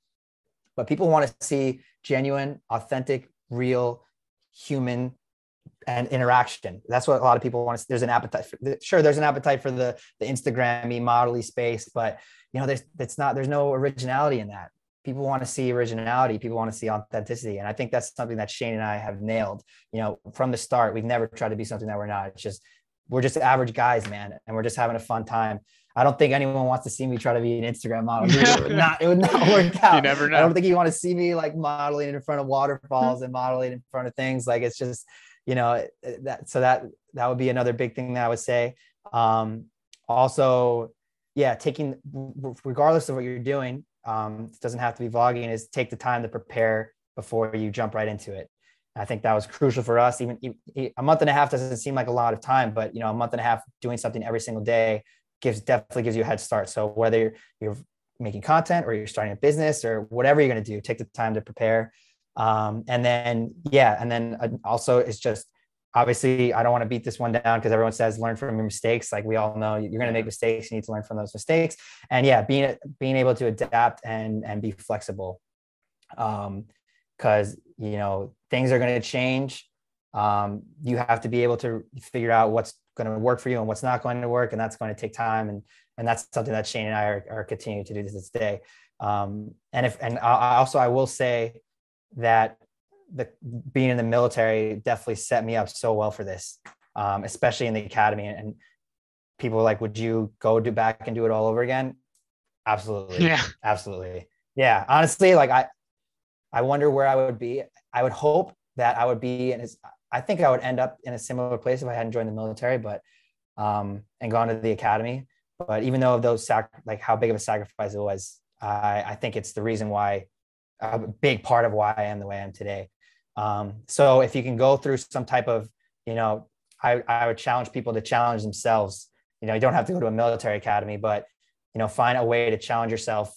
But people want to see genuine, authentic, real, human and interaction. That's what a lot of people want to. There's an appetite. For, sure, there's an appetite for the the Instagrammy, modelly space, but you know, there's it's not. There's no originality in that. people want to see originality people want to see authenticity and i think that's something that cheyne and i have nailed you know from the start we've never tried to be something that we're not it's just we're just average guys man and we're just having a fun time i don't think anyone wants to see me try to be an instagram model it would not, it would not work out you never know i don't think you want to see me like modeling in front of waterfalls and modeling in front of things like it's just you know that so that that would be another big thing that i would say. Um also yeah taking regardless of what you're doing um, it doesn't have to be vlogging is take the time to prepare before you jump right into it. I think that was crucial for us. Even, a month and a half doesn't seem like a lot of time but you know a month and a half doing something every single day gives definitely gives you a head start. So whether you're, you're making content or you're starting a business or whatever you're going to do take the time to prepare um, and then yeah and then uh, also it's just obviously I don't want to beat this one down because everyone says learn from your mistakes. Like we all know you're going to make mistakes. You need to learn from those mistakes. And yeah, being, being able to adapt and, and be flexible. Um, cause you know, things are going to change. Um, you have to be able to figure out what's going to work for you and what's not going to work. And that's going to take time. And, and that's something that Cheyne and I are, are continuing to do to this day. Um, and if, and I also, I will say that the being in the military definitely set me up so well for this, um, especially in the academy. And, and people were like, "Would you go do back and do it all over again?" Absolutely. Yeah. Absolutely. Yeah. Honestly, like I, I wonder where I would be. I would hope that I would be in. I think I would end up in a similar place if I hadn't joined the military, but um, and gone to the academy. But even though those sac like how big of a sacrifice it was, I, I think it's the reason why a big part of why I am the way I am today. Um, so if you can go through some type of, you know, I, I would challenge people to challenge themselves. You know, you don't have to go to a military academy, but you know, find a way to challenge yourself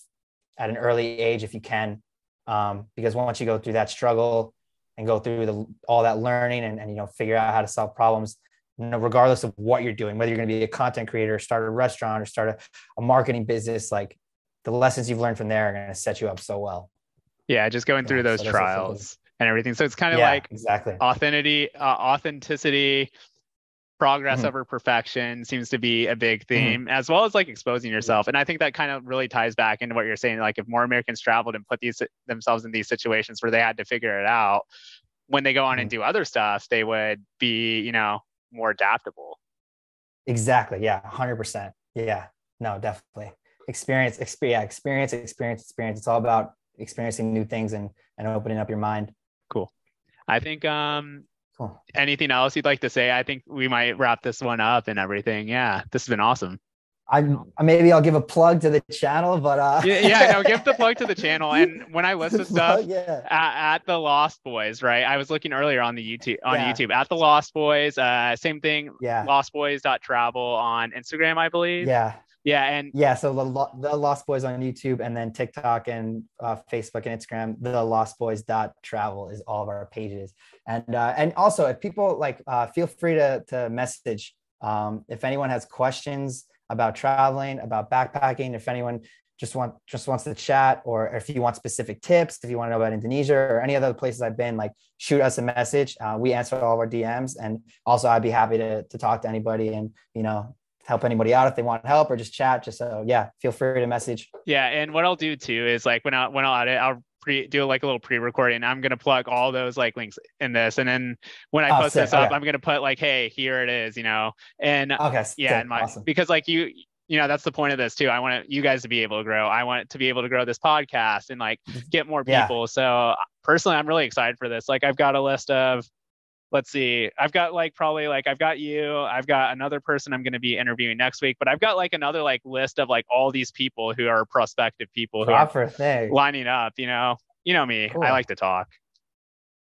at an early age if you can. Um, because once you go through that struggle and go through the all that learning and, and you know figure out how to solve problems, you know, regardless of what you're doing, whether you're going to be a content creator, start a restaurant, or start a, a marketing business, like the lessons you've learned from there are going to set you up so well. Yeah, just going through those so trials and everything. So it's kind of yeah, like exactly authenticity, uh, authenticity, progress mm-hmm. over perfection seems to be a big mm-hmm. theme, mm-hmm. as well as like exposing yourself. And I think that kind of really ties back into what you're saying. Like if more Americans traveled and put these themselves in these situations where they had to figure it out, when they go on mm-hmm. and do other stuff, they would be, you know, more adaptable. Exactly. Yeah. Hundred percent. Yeah. No, definitely. Experience, experience, yeah, experience, experience, experience. It's all about experiencing new things and and opening up your mind. Cool. I think um cool. anything else you'd like to say? I think we might wrap this one up and everything. Yeah, this has been awesome. I maybe I'll give a plug to the channel, but uh yeah, yeah, no, give the plug to the channel. And when I list the stuff plug, yeah. at, at, the Lost Boys, right? I was looking earlier on the YouTube on yeah. YouTube at the Lost Boys. Uh, same thing. Yeah. Lostboys.travel on Instagram, I believe. Yeah. Yeah, and yeah, so the, the Lost Boys on YouTube and then TikTok and uh, Facebook and Instagram, the Lost Boys dot travel is all of our pages. And uh, and also if people like, uh, feel free to to message um, if anyone has questions about traveling, about backpacking. If anyone just want just wants to chat, or if you want specific tips, if you want to know about Indonesia or any other places I've been, like shoot us a message. Uh, we answer all of our DMs, and also I'd be happy to to talk to anybody and you know help anybody out if they want help or just chat. Just so yeah, feel free to message. Yeah, and what I'll do too is like when I when I'll edit, I'll pre do like a little pre-recording. I'm gonna plug all those like links in this, and then when I oh, post sick. this up, okay. I'm gonna put like, hey, here it is, you know, and okay, yeah, and my awesome. because like you you know that's the point of this too i want you guys to be able to grow i want to be able to grow this podcast and like mm-hmm. get more people yeah. so personally i'm really excited for this like i've got a list of let's see i've got like probably like i've got you i've got another person i'm going to be interviewing next week but i've got like another like list of like all these people who are prospective people who Proper are thing. lining up you know you know me cool. i like to talk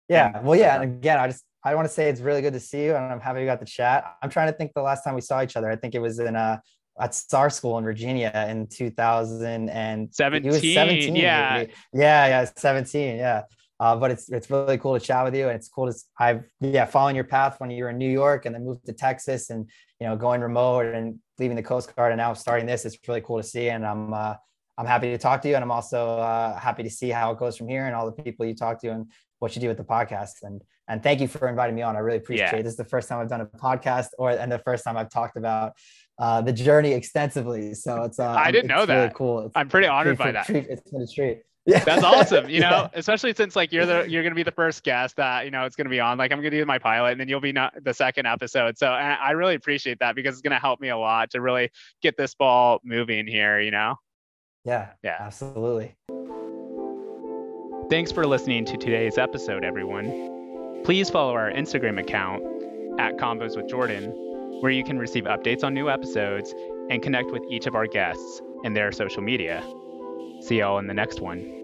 yeah well yeah and again i just i want to say it's really good to see you and i'm happy you got the chat i'm trying to think the last time we saw each other i think it was in uh at Star School in Virginia in 2017. 17, yeah. Yeah, yeah, 17. Yeah. Uh, but it's it's really cool to chat with you, and it's cool to I've yeah following your path when you were in New York and then moved to Texas, and you know going remote and leaving the Coast Guard, and now starting this. It's really cool to see, and I'm uh, I'm happy to talk to you, and I'm also uh, happy to see how it goes from here, and all the people you talk to, and what you do with the podcast. And and thank you for inviting me on. I really appreciate yeah. it. This is the first time I've done a podcast, or and the first time I've talked about uh, the journey extensively. So it's uh, I didn't it's know that. Really cool. It's I'm pretty honored by that. Treat. It's been a treat Yeah. That's awesome. You know, Yeah. especially since like you're the you're gonna be the first guest that you know it's gonna be on. Like I'm gonna do my pilot, and then you'll be not the second episode. So I I really appreciate that because it's gonna help me a lot to really get this ball moving here. You know. Yeah. Yeah. Absolutely. Thanks for listening to today's episode, everyone. Please follow our Instagram account at Convos with Jordan, where you can receive updates on new episodes and connect with each of our guests and their social media. See y'all in the next one.